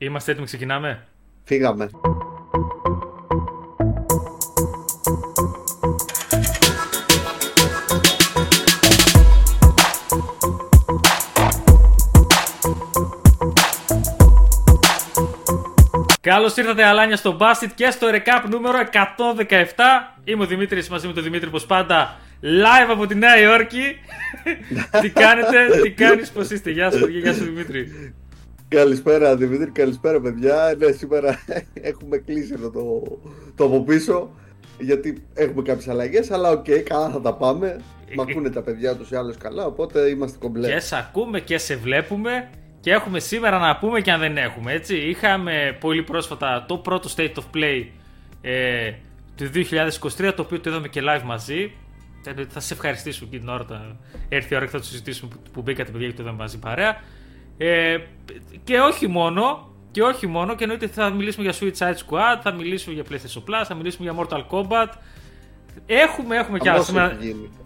Είμαστε έτοιμοι, ξεκινάμε; Φύγαμε. Καλώς ήρθατε, Αλάνια, στο Basket και στο Recap νούμερο 117. Είμαι ο Δημήτρης, μαζί με τον Δημήτρη, όπως πάντα, live από τη Νέα Υόρκη. τι κάνετε, τι κάνεις, πώς είστε, Γεια σου, γεια σου Δημήτρη. Καλησπέρα Δημήτρη, καλησπέρα παιδιά. Ναι, σήμερα έχουμε κλείσει εδώ το, το από πίσω. Γιατί έχουμε κάποιες αλλαγές, αλλά OK, okay, καλά θα τα πάμε. Μ' ακούνε τα παιδιά τουλάχιστον καλά, οπότε είμαστε κομπλέ. Και σε ακούμε και σε βλέπουμε και έχουμε σήμερα να πούμε και αν δεν έχουμε, έτσι. Είχαμε πολύ πρόσφατα το πρώτο State of Play ε, του 2023, το οποίο το είδαμε και live μαζί. Θα σα ευχαριστήσω και την ώρα θα έρθει η ώρα και θα το συζητήσουμε που, που μπήκατε παιδιά και το είδαμε μαζί παρέα. Ε, και όχι μόνο, και όχι μόνο, και εννοείται θα μιλήσουμε για Suicide Squad, θα μιλήσουμε για PlayStation Plus, θα μιλήσουμε για Mortal Kombat. Έχουμε, έχουμε κι άλλα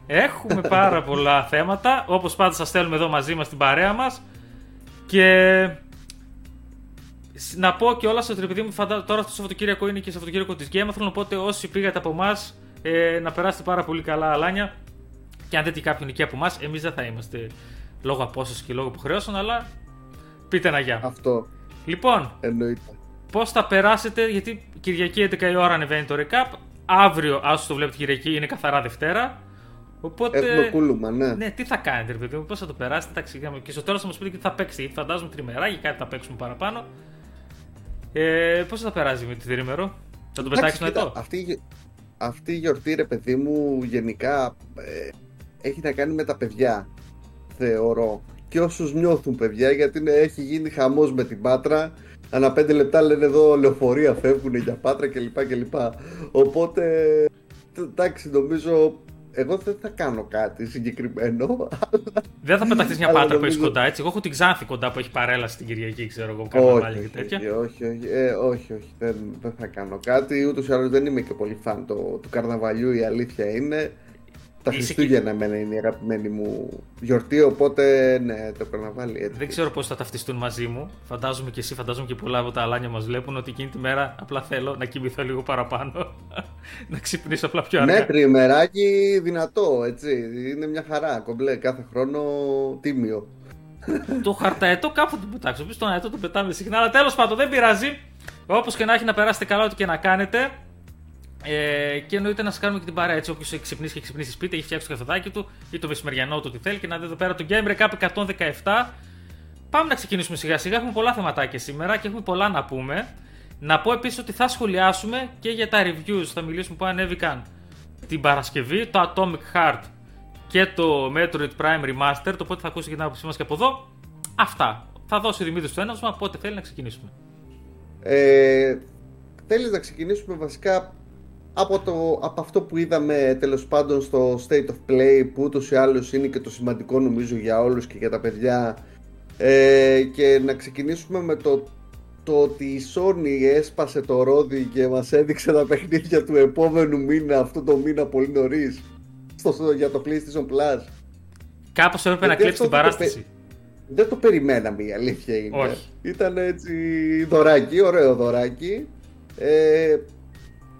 Έχουμε πάρα πολλά θέματα. Όπως πάντα, σας στέλνουμε εδώ μαζί μας την παρέα μας. Και να πω και όλα στο επειδή μου φαντα... τώρα αυτό το Σαββατοκύριακο είναι και το Σαββατοκύριακο της Game. Θέλω να πω ότι όσοι πήγατε από εμάς ε, να περάσετε πάρα πολύ καλά αλάνια. Και αν δείτε κάποιον εκεί από εμάς, εμείς δεν θα είμαστε λόγω απόσταση και λόγω υποχρεώσεων, αλλά πείτε ένα γεια. Αυτό. Λοιπόν, εννοείται. Πώς θα περάσετε, γιατί Κυριακή 11 η ώρα ανεβαίνει το recap. Αύριο, άσο το βλέπετε Κυριακή, είναι καθαρά Δευτέρα. Οπότε. Έχουμε κούλουμα, ναι. Ναι, τι θα κάνετε, ρε παιδί μου, πώς θα το περάσετε. Εντάξει, και στο τέλος θα μας πείτε τι θα παίξετε. Γιατί φαντάζομαι τριμεράκι, κάτι θα παίξουμε παραπάνω. Ε, πώς θα περάσει με τη τρίμερο, θα το πετάξεις μετά. Αυτή, αυτή η γιορτή, ρε παιδί μου, γενικά ε, έχει να κάνει με τα παιδιά. Θεωρώ. Και όσους νιώθουν παιδιά, γιατί είναι, έχει γίνει χαμός με την πάτρα. Ανά πέντε λεπτά λένε εδώ λεωφορεία φεύγουν για πάτρα κλπ. Οπότε εντάξει, νομίζω εγώ δεν θα κάνω κάτι συγκεκριμένο. Δεν θα πεταχτείς μια πάτρα που έχεις κοντά, έτσι. Εγώ έχω την Ξάνθη κοντά που έχει παρέλαση την Κυριακή, ξέρω εγώ, καρναβάλι και τέτοια. Όχι, όχι, ε, όχι, όχι δεν, δεν θα κάνω κάτι. Ούτως ή άλλως δεν είμαι και πολύ φαν το, του καρναβαλιού, η αλήθεια είναι. Τα Χριστούγεννα εμένα είναι η αγαπημένη μου γιορτή, οπότε ναι, το καρναβάλι έτσι. Δεν ξέρω πώς θα ταυτιστούν μαζί μου. Φαντάζομαι και εσύ, φαντάζομαι και πολλά από τα αλάνια μας βλέπουν ότι εκείνη τη μέρα απλά θέλω να κοιμηθώ λίγο παραπάνω. να ξυπνήσω απλά πιο αργά. Ναι, τριημεράκι δυνατό, έτσι. Είναι μια χαρά. Κομπλέ, κάθε χρόνο τίμιο. το χαρταετό κάπου το πετάξω. Πει τον αετό το πετάμε συχνά, αλλά τέλος πάντων δεν πειράζει. Όπως και να έχει να περάσετε καλά, ό,τι και να κάνετε. Ε, και εννοείται να σας κάνουμε και την παρέα έτσι. Όποιος έχει ξυπνήσει και έχει ξυπνήσει σπίτι, έχει φτιάξει το καθοδάκι του ή το μεσημεριανό του, τι θέλει και να δει εδώ πέρα το Game Recap 117. Πάμε να ξεκινήσουμε σιγά σιγά. Έχουμε πολλά θεματάκια σήμερα και έχουμε πολλά να πούμε. Να πω επίσης ότι θα σχολιάσουμε και για τα reviews. Θα μιλήσουμε που ανέβηκαν την Παρασκευή, το Atomic Heart και το Metroid Prime Remastered. Οπότε θα ακούσετε και την άποψή μας και από εδώ. Αυτά. Θα δώσει ο Δημήτρης το ένασμα, πότε θέλει να ξεκινήσουμε. Ε, θέλεις να ξεκινήσουμε βασικά από, το, από αυτό που είδαμε τέλος πάντων στο State of Play που ούτως ή άλλως είναι και το σημαντικό νομίζω για όλους και για τα παιδιά ε, και να ξεκινήσουμε με το, το ότι η Sony έσπασε το ρόδι και μας έδειξε τα παιχνίδια του επόμενου μήνα αυτό το μήνα πολύ νωρίς για το PlayStation Plus. Κάπως έπρεπε να κλέψει την παράσταση. δεν το περιμέναμε η αλήθεια είναι. Ήταν έτσι δωράκι, ωραίο δωράκι. Ε,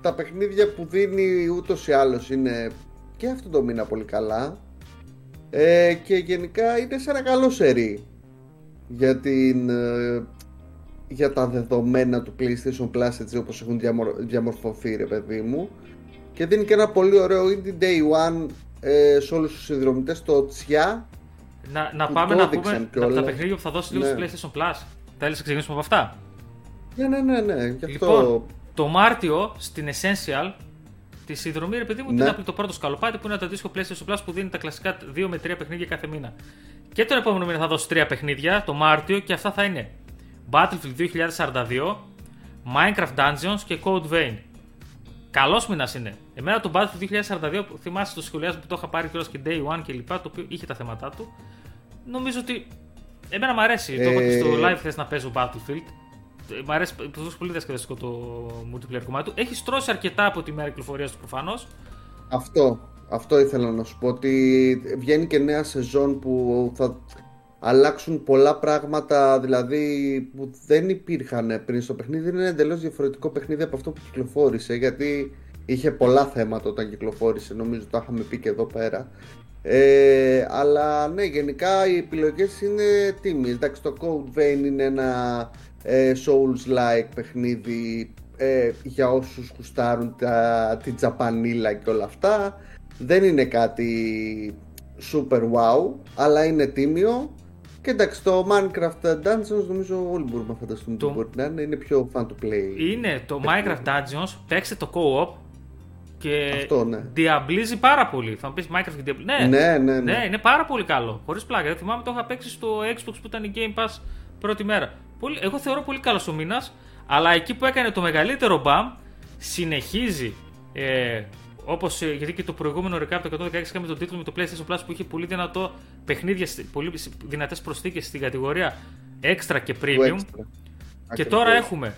τα παιχνίδια που δίνει ούτως ή άλλως είναι και αυτό το μήνα πολύ καλά ε, και γενικά είναι σε ένα καλό σερί για, την, ε, για τα δεδομένα του PlayStation Plus έτσι όπως έχουν διαμορφωθεί ρε παιδί μου και δίνει και ένα πολύ ωραίο Indie Day One ε, σε όλους τους συνδρομητές το Τσιά να, να πάμε να πούμε από τα παιχνίδια που θα δώσει λίγο ναι. στο PlayStation Plus θέλεις να ξεκινήσουμε από αυτά; Ναι ναι ναι, ναι. Γι αυτό... Λοιπόν, το Μάρτιο στην Essential τη συνδρομή, ρε παιδί μου, ναι. την το πρώτο σκαλοπάτι που είναι το αντίστοιχο PlayStation Plus που δίνει τα κλασικά 2 με 3 παιχνίδια κάθε μήνα. Και τον επόμενο μήνα θα δώσει 3 παιχνίδια το Μάρτιο και αυτά θα είναι Battlefield 2042, Minecraft Dungeons και Code Vein. Καλός μήνας είναι. Εμένα το Battlefield 2042 που θυμάσαι το σχολιάσμα που το είχα πάρει κιόλας και Day One και λοιπά, το οποίο είχε τα θέματα του. Νομίζω ότι. Εμένα μου αρέσει. Ε... Το είπα και στο live θες να παίζω Battlefield. Μ' αρέσει πολύ διασκεδαστικό το multiplayer κομμάτι του. Έχει στρώσει αρκετά από τη μέρα κυκλοφορίας του προφανώς. Αυτό. Αυτό ήθελα να σου πω ότι βγαίνει και νέα σεζόν που θα, αλλάξουν πολλά πράγματα δηλαδή που δεν υπήρχαν πριν στο παιχνίδι. Είναι εντελώς διαφορετικό παιχνίδι από αυτό που κυκλοφόρησε γιατί είχε πολλά θέματα όταν κυκλοφόρησε. Νομίζω το είχαμε πει και εδώ πέρα. Ε, αλλά ναι, γενικά οι επιλογές είναι τίμιες. Εντάξει, το Code Vein είναι ένα ε, Souls-like παιχνίδι ε, για όσους γουστάρουν τα, την τζαπανίλα και όλα αυτά. Δεν είναι κάτι super wow, αλλά είναι τίμιο. Και εντάξει, το Minecraft Dungeons νομίζω όλοι μπορούμε να φανταστούμε το... μπορεί να είναι. Είναι πιο fun to play. Είναι το Minecraft Dungeons, παίξτε το co-op και Αυτό, ναι. διαμπλίζει πάρα πολύ. Θα μου πεις Minecraft και διαμπλίζει. Ναι, ναι, ναι, ναι. ναι, είναι πάρα πολύ καλό. Χωρίς πλάκα. Δεν θυμάμαι το είχα παίξει στο Xbox που ήταν η Game Pass πρώτη μέρα. Πολύ, εγώ θεωρώ πολύ καλός ο μήνα, αλλά εκεί που έκανε το μεγαλύτερο μπαμ συνεχίζει. Ε, Όπως γιατί και το προηγούμενο recap το 116 είχαμε τον τίτλο με το PlayStation Plus που είχε πολύ δυνατό παιχνίδια, πολύ δυνατές προσθήκες στην κατηγορία Extra και Premium. Και τώρα έχουμε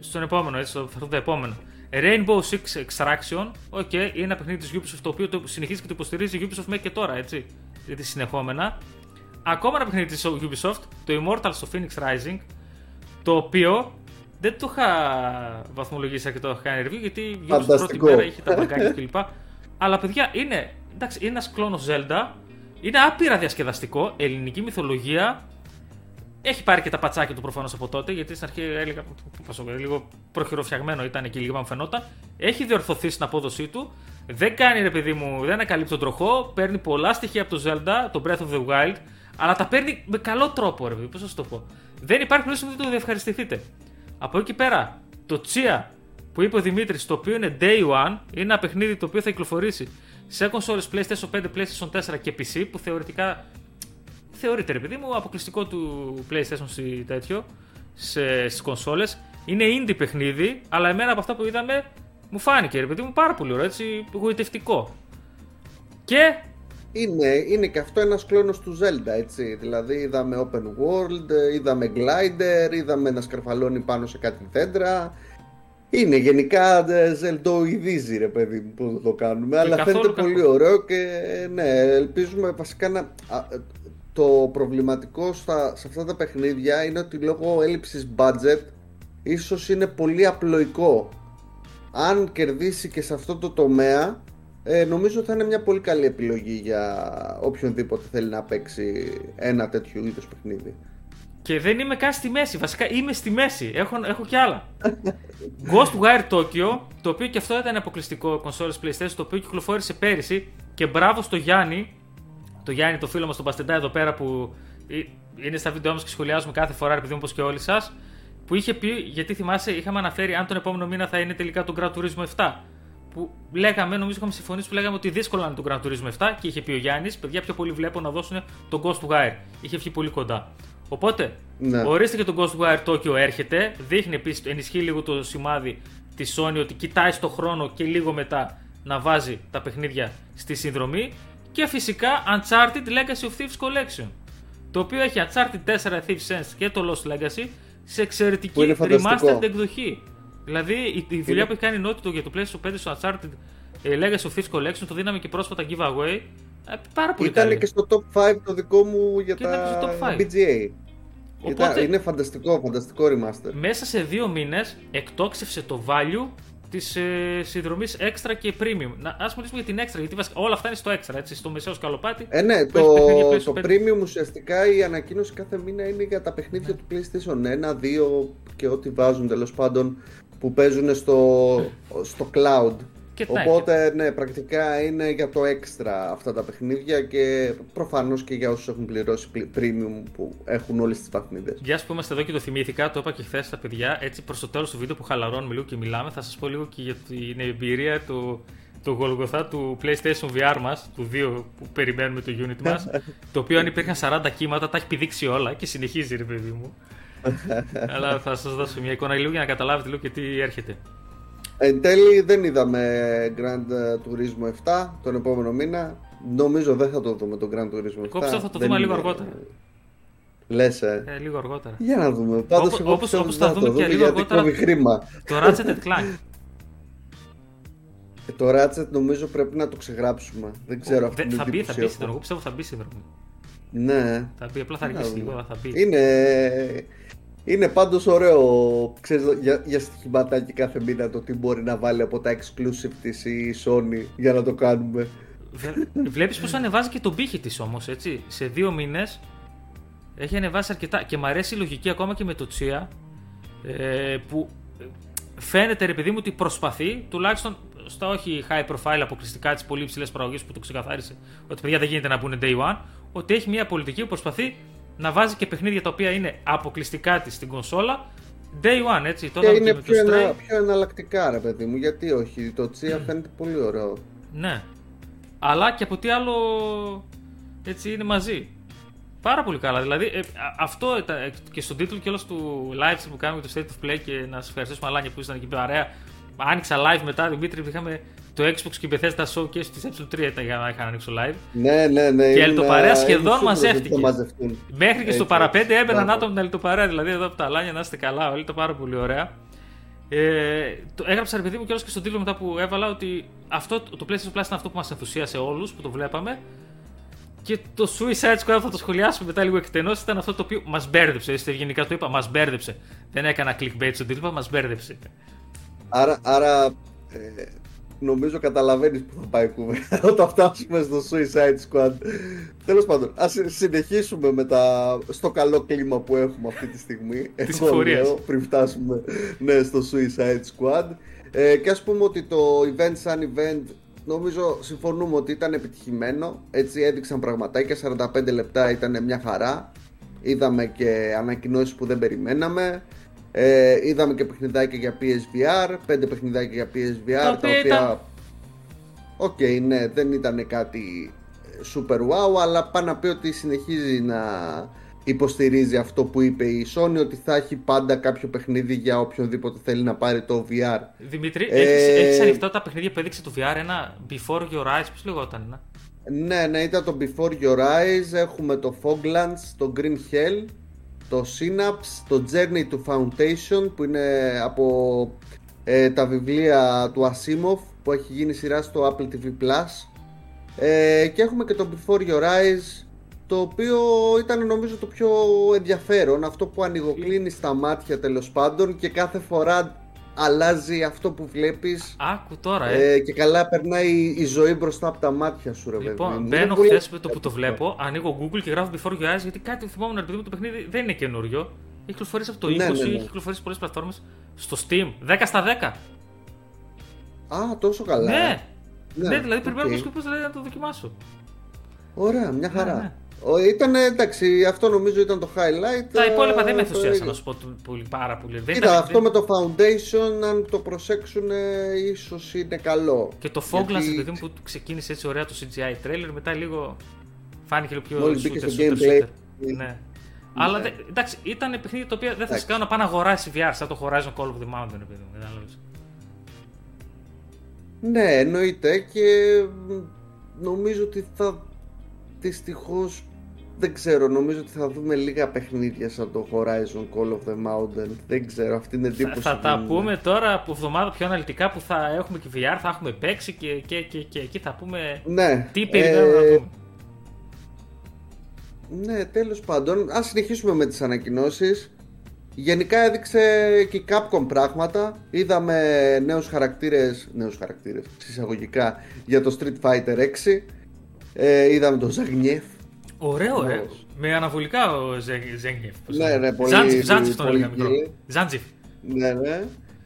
στον επόμενο, έτσι, θα το επόμενο. Rainbow Six Extraction, ok, είναι ένα παιχνίδι της Ubisoft το οποίο το συνεχίζει και το υποστηρίζει η Ubisoft μέχρι και τώρα, έτσι. Γιατί συνεχόμενα. Ακόμα ένα παιχνίδι της Ubisoft, το Immortals στο Phoenix Rising, το οποίο δεν το είχα βαθμολογήσει και το είχα κάνει review γιατί η Ubisoft πρώτη μέρα είχε τα μπαγκάκια κλπ. Αλλά παιδιά είναι, εντάξει, είναι ένας κλόνος Zelda, είναι άπειρα διασκεδαστικό, ελληνική μυθολογία, έχει πάρει και τα πατσάκια του προφανώς από τότε, γιατί στην αρχή έλεγα λίγο προχειροφιαγμένο ήταν και λίγο μου φαινόταν. Έχει διορθωθεί στην απόδοσή του. Δεν κάνει ρε παιδί μου, δεν ανακαλύπτει τον τροχό. Παίρνει πολλά στοιχεία από το Zelda, το Breath of the Wild, αλλά τα παίρνει με καλό τρόπο, ρε παιδί πώς θα το πω. Δεν υπάρχει περίπτωση να το ευχαριστηθείτε. Από εκεί πέρα, το Chia που είπε ο Δημήτρης, το οποίο είναι Day One, είναι ένα παιχνίδι το οποίο θα κυκλοφορήσει σε κονσόλες PlayStation 5, PlayStation 4 και PC, που θεωρητικά θεωρείται, ρε παιδί μου, αποκλειστικό του PlayStation σε τέτοιο, στις κονσόλες. Είναι indie παιχνίδι, αλλά εμένα από αυτά που είδαμε μου φάνηκε, ρε παιδί μου, πάρα πολύ ωραίο, έτσι, γοητευτικό. Και είναι, είναι και αυτό ένας κλόνος του Zelda, έτσι. Δηλαδή είδαμε open world, είδαμε glider, είδαμε να σκαρφαλώνει πάνω σε κάτι δέντρα. Είναι γενικά ζελντοειδίζει ρε παιδί μου που το κάνουμε, αλλά φαίνεται πολύ ωραίο και ναι, ελπίζουμε βασικά να το προβληματικό στα, σε αυτά τα παιχνίδια είναι ότι λόγω έλλειψης budget ίσως είναι πολύ απλοϊκό. Αν κερδίσει και σε αυτό το τομέα ε, νομίζω θα είναι μια πολύ καλή επιλογή για οποιονδήποτε θέλει να παίξει ένα τέτοιο είδος παιχνίδι. Και δεν είμαι καν στη μέση. Βασικά είμαι στη μέση. Έχω, έχω και άλλα. Ghostwire Tokyo, το οποίο και αυτό ήταν αποκλειστικό κονσόλες PlayStation, το οποίο κυκλοφόρησε πέρυσι. Και μπράβο στο Γιάννη, το Γιάννη, το φίλο μας τον Παστεντά εδώ πέρα που είναι στα βίντεο μας και σχολιάζουμε κάθε φορά, επειδή όπως και όλοι σας. Που είχε πει, γιατί θυμάσαι, είχαμε αναφέρει αν τον επόμενο μήνα θα είναι τελικά το Gran Turismo 7. Που λέγαμε, νομίζω είχαμε συμφωνήσει που λέγαμε ότι δύσκολο να είναι το Gran Turismo 7 και είχε πει ο Γιάννης, παιδιά πιο πολύ βλέπω να δώσουν τον Ghost Wire. Είχε βγει πολύ κοντά. Οπότε, ναι. ορίστε και το Ghostwire Tokyo έρχεται. Δείχνει επίσης, ενισχύει λίγο το σημάδι της Sony ότι κοιτάει στο χρόνο και λίγο μετά να βάζει τα παιχνίδια στη συνδρομή. Και φυσικά Uncharted Legacy of Thieves Collection. Το οποίο έχει Uncharted 4 Thieves Sense και το Lost Legacy σε εξαιρετική remastered εκδοχή. Δηλαδή η, η δουλειά που έχει κάνει η Naughty για το PlayStation 5 στο Uncharted ε, Legacy of Thieves Collection το δίναμε και πρόσφατα giveaway. Ε, πάρα πολύ Ήταν και στο top 5 το δικό μου για τα BGA. Οπότε, είναι φανταστικό, φανταστικό remaster. Μέσα σε δύο μήνες εκτόξευσε το value της ε, συνδρομής Extra και Premium. Να ας μιλήσουμε για την Extra, γιατί βασικά όλα αυτά είναι στο Extra, έτσι, στο μεσαίο σκαλοπάτι. Ε, ναι, το, το Premium ουσιαστικά η ανακοίνωση κάθε μήνα είναι για τα παιχνίδια του PlayStation 1, 2 και ό,τι βάζουν τέλος πάντων που παίζουν στο, στο cloud. Οπότε, ναι, πρακτικά είναι για το έξτρα αυτά τα παιχνίδια και προφανώς και για όσους έχουν πληρώσει premium που έχουν όλες τις βαθμίδες. Γεια σα που είμαστε εδώ και το θυμήθηκα, το είπα και χθες στα παιδιά. Έτσι, προς το τέλος του βίντεο που χαλαρώνουμε λίγο και μιλάμε, θα σας πω λίγο και για την εμπειρία του, του Γολγοθά του PlayStation VR μας, του 2 που περιμένουμε το unit μας. το οποίο αν υπήρχαν 40 κύματα, τα έχει πηδήξει όλα και συνεχίζει, ρε παιδί μου. Αλλά θα σας δώσω μια εικόνα λίγο για να καταλάβετε λίγο και τι έρχεται. Εν τέλει δεν είδαμε Grand Turismo 7 τον επόμενο μήνα. Νομίζω δεν θα το δούμε τον Grand Turismo 7. Κόψα θα το δούμε λίγο αργότερα. Λες, ε. ε. λίγο αργότερα. Για να δούμε. Πάντως όπως, όπως, θα δούμε και λίγο αργότερα. Χρήμα. Το Ratchet Clank. Ε, το Ratchet νομίζω πρέπει να το ξεγράψουμε. Δεν ξέρω αυτό. Θα μπει, θα μπει σύνδρομο. Εγώ πιστεύω θα μπει σύνδρομο. Ναι. Θα πει, απλά θα αργήσει λίγο, θα πει. Είναι, είναι πάντως ωραίο ξέρεις, για, για στοιχηματάκι κάθε μήνα το τι μπορεί να βάλει από τα exclusive της η Sony για να το κάνουμε. Βλέπεις πως ανεβάζει και τον πύχη της όμως, έτσι. Σε δύο μήνες έχει ανεβάσει αρκετά και μου αρέσει η λογική ακόμα και με το Τσία ε, που φαίνεται ρε παιδί μου ότι προσπαθεί τουλάχιστον στα όχι high profile αποκλειστικά τη πολύ υψηλές παραγωγέ που το ξεκαθάρισε ότι παιδιά δεν γίνεται να μπουν day one, ότι έχει μια πολιτική που προσπαθεί να βάζει και παιχνίδια τα οποία είναι αποκλειστικά της στην κονσόλα day one, έτσι. και είναι πιο, ενα, πιο εναλλακτικά, ρε παιδί μου, γιατί όχι. Το Τσία mm. φαίνεται πολύ ωραίο. Ναι. Αλλά και από τι άλλο έτσι είναι μαζί. Πάρα πολύ καλά. Δηλαδή, ε, αυτό ε, και στον τίτλο και όλος του live που κάνουμε το State of Play και να σας ευχαριστήσουμε Αλάνια που ήσταν εκεί παρέα. Άνοιξα live μετά, Δημήτρη, είχαμε το Xbox και η Bethesda Showcase τη Ε3 ήταν για να είχα ανοίξω live. Ναι, ναι, ναι. Και η Αλτοπαρέα σχεδόν μαζεύτηκε. Μέχρι και στο παραπέντε έμπαιναν άτομα την Αλτοπαρέα. Δηλαδή εδώ από τα Αλάνια να είστε καλά, όλοι το πάρα πολύ ωραία. Ε, το έγραψα ρε παιδί μου και όλος και στον τίτλο μετά που έβαλα ότι αυτό, το PlayStation Plus είναι αυτό που μας ενθουσίασε όλους που το βλέπαμε. Και το Suicide Squad θα το σχολιάσουμε μετά λίγο εκτενώς. Ήταν αυτό το οποίο μας μπέρδεψε. Είστε ευγενικά το είπα, μας μπέρδεψε. Δεν έκανα clickbait στον τίτλο, μας μπέρδεψε. Άρα, άρα ε, νομίζω καταλαβαίνεις που θα πάει η κουβέντα όταν φτάσουμε στο Suicide Squad. Τέλος πάντων, ας συνεχίσουμε με τα... στο καλό κλίμα που έχουμε αυτή τη στιγμή. Της συμφορία. Πριν φτάσουμε ναι, στο Suicide Squad. Ε, και ας πούμε ότι το event σαν event νομίζω συμφωνούμε ότι ήταν επιτυχημένο. Έτσι έδειξαν πραγματάκια. 45 λεπτά ήταν μια χαρά. Είδαμε και ανακοινώσεις που δεν περιμέναμε. Ε, είδαμε και παιχνιδάκια για PSVR. Πέντε παιχνιδάκια για PSVR. Τα, οποία. OK, okay, ναι, δεν ήταν κάτι super wow, αλλά πάει να πει ότι συνεχίζει να υποστηρίζει αυτό που είπε η Sony ότι θα έχει πάντα κάποιο παιχνίδι για οποιονδήποτε θέλει να πάρει το VR. Δημήτρη, ε... έχεις, έχεις ανοιχτό τα παιχνίδια που έδειξε το VR, ένα Before Your Eyes, πώς λεγόταν, ναι. Ναι, ναι, ήταν το Before Your Eyes, έχουμε το Foglands, το Green Hell, το Synapse, το Journey to Foundation που είναι από ε, τα βιβλία του Asimov που έχει γίνει σειρά στο Apple TV Plus. Ε, και έχουμε και το Before Your Eyes το οποίο ήταν νομίζω το πιο ενδιαφέρον, αυτό που ανοιγοκλίνει στα μάτια τέλος πάντων και κάθε φορά αλλάζει αυτό που βλέπεις Άκου τώρα, ε. ε και καλά περνάει η ζωή μπροστά από τα μάτια σου ρε Λοιπόν, μπαίνω χθες με το που το βλέπω, ανοίγω Google και γράφω Before Your Eyes γιατί κάτι θυμάμαι να μου το παιχνίδι δεν είναι καινούριο έχει κυκλοφορήσει από το 20, ναι, ναι, ναι. έχει κυκλοφορήσει πολλές πλατφόρμες στο Steam, 10 στα 10 Α, τόσο καλά. Ναι, ναι, ναι δηλαδή περιμένω okay. πώς δηλαδή να το δοκιμάσω. Ωραία, μια χαρά. Ναι, ναι. Ήταν εντάξει, αυτό νομίζω ήταν το highlight. Τα υπόλοιπα δεν με ενθουσίασαν να σου πω πολύ, πάρα πολύ. Δεν Κοίτα, αυτό με το foundation, αν το προσέξουν, ίσως είναι καλό. Και το Foglands, Γιατί... παιδί μου, που ξεκίνησε έτσι ωραία το CGI trailer, μετά λίγο φάνηκε λίγο πιο Μόλις shooter, στο gameplay. Ναι. ναι. Αλλά δε, εντάξει, ήταν παιχνίδι το οποίο δεν θα σε κάνω να πάει να αγοράσει VR σαν το Horizon Call of the Mountain, παιδί μου. Ναι, εννοείται και νομίζω ότι θα δυστυχώς δεν ξέρω, νομίζω ότι θα δούμε λίγα παιχνίδια σαν το Horizon Call of the Mountain. Δεν ξέρω, αυτή είναι εντύπωση. Θα, θα τα πούμε τώρα από εβδομάδα πιο αναλυτικά που θα έχουμε και VR, θα έχουμε παίξει και, και, και, και εκεί θα πούμε ναι, τι περιμένουμε ε, να δούμε. Ναι, τέλος πάντων, ας συνεχίσουμε με τις ανακοινώσεις. Γενικά έδειξε και η Capcom πράγματα. Είδαμε νέους χαρακτήρες, νέους χαρακτήρες, συσσαγωγικά, για το Street Fighter 6. Ε, είδαμε τον Ζαγνιέφ, Ωραίο, ε. Με αναβολικά ο Ζέγγεφ. Ναι, ναι, πολύ. Ζάντζιφ, Ζάντζιφ τον έλεγα μικρό. Ζάντζιφ. Ναι, ναι.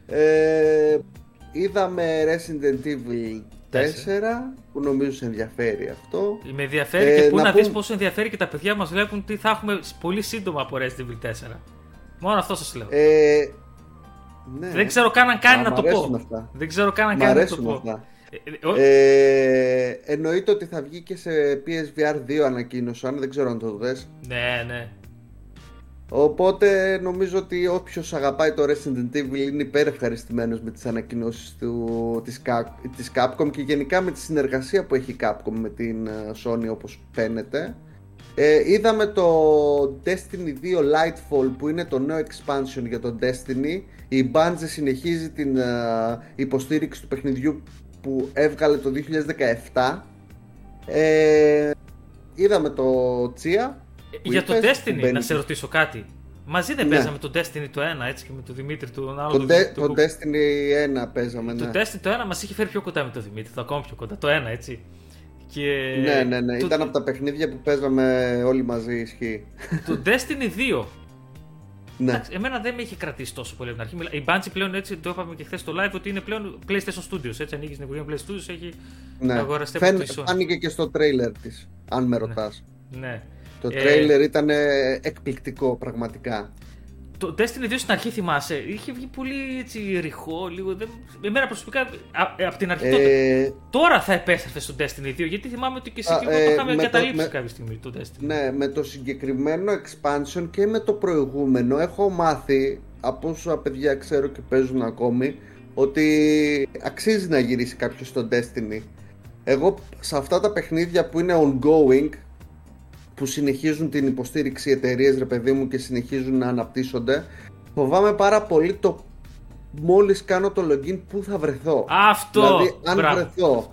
Ε, είδαμε Resident Evil 4 που νομίζω σε ενδιαφέρει αυτό. Με ενδιαφέρει ε, και πού να, να δεις πόσο ενδιαφέρει και τα παιδιά μας βλέπουν τι θα έχουμε πολύ σύντομα από Resident Evil 4. Μόνο αυτό σας λέω. Ε, ναι. Δεν ξέρω καν αν κάνει να το πω. Αυτά. Δεν ξέρω καν αν κάνει να το πω. Αυτά. Ε, εννοείται ότι θα βγει και σε PSVR 2 ανακοίνωσαν, δεν ξέρω αν το δες. Ναι, ναι. Οπότε νομίζω ότι όποιος αγαπάει το Resident Evil είναι υπερευχαριστημένος με τις ανακοινώσεις του, της, της Capcom και γενικά με τη συνεργασία που έχει η Capcom με την ε, Sony όπως φαίνεται. Ε, είδαμε το Destiny 2 Lightfall που είναι το νέο expansion για το Destiny. Η Bungie συνεχίζει την uh, υποστήριξη του παιχνιδιού που έβγαλε το 2017 ε, είδαμε το Τσία. Για το Destiny, να σε ρωτήσω κάτι. Μαζί δεν ναι. παίζαμε το Destiny το 1 έτσι και με τον Δημήτρη του άλλο. Το, το, το Destiny 1 παίζαμε. Το ναι. Destiny το 1 μας είχε φέρει πιο κοντά με τον Δημήτρη, το ακόμα πιο κοντά. Το 1 έτσι. Και... Ναι, ναι, ναι. Το... Ήταν από τα παιχνίδια που παίζαμε όλοι μαζί, ισχύει. Το Destiny 2. Ναι. Εντάξει, εμένα δεν με είχε κρατήσει τόσο πολύ από την αρχή. Η Bungie πλέον έτσι το είπαμε και χθες στο live ότι είναι πλέον PlayStation Studios. Έτσι ανοίγεις την οικογένεια PlayStation Studios, έχει ναι. αγοραστεί από τη Φάνηκε και στο τρέιλερ της, αν με ρωτάς. Ναι. ναι. Το τρέιλερ ε... ήταν εκπληκτικό πραγματικά. Το Destiny 2 στην αρχή θυμάσαι, είχε βγει πολύ έτσι ρηχό, λίγο. Δεν... Εμένα προσωπικά από την αρχή ε... Τώρα θα επέστρεφε στο Destiny 2, γιατί θυμάμαι ότι και εσύ και εγώ ε, το είχαμε εγκαταλείψει με... κάποια στιγμή το Destiny. Ναι, με το συγκεκριμένο expansion και με το προηγούμενο έχω μάθει από όσα παιδιά ξέρω και παίζουν ακόμη ότι αξίζει να γυρίσει κάποιος στο Destiny. Εγώ σε αυτά τα παιχνίδια που είναι ongoing που συνεχίζουν την υποστήριξη εταιρείες, ρε παιδί μου, και συνεχίζουν να αναπτύσσονται. Φοβάμαι πάρα πολύ το μόλις κάνω το login που θα βρεθώ. Αυτό! Δηλαδή, αν βρεθώ,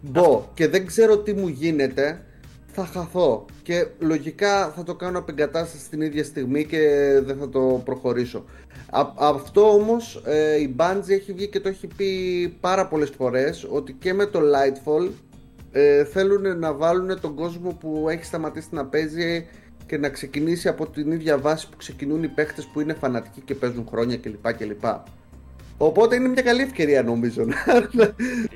μπω και δεν ξέρω τι μου γίνεται, θα χαθώ. Και λογικά θα το κάνω απεγκατάσταση την ίδια στιγμή και δεν θα το προχωρήσω. αυτό όμως ε, η Bungie έχει βγει και το έχει πει πάρα πολλές φορές ότι και με το Lightfall ε, θέλουν να βάλουν τον κόσμο που έχει σταματήσει να παίζει και να ξεκινήσει από την ίδια βάση που ξεκινούν οι παίχτες που είναι φανατικοί και παίζουν χρόνια κλπ. κλπ. Οπότε είναι μια καλή ευκαιρία νομίζω να,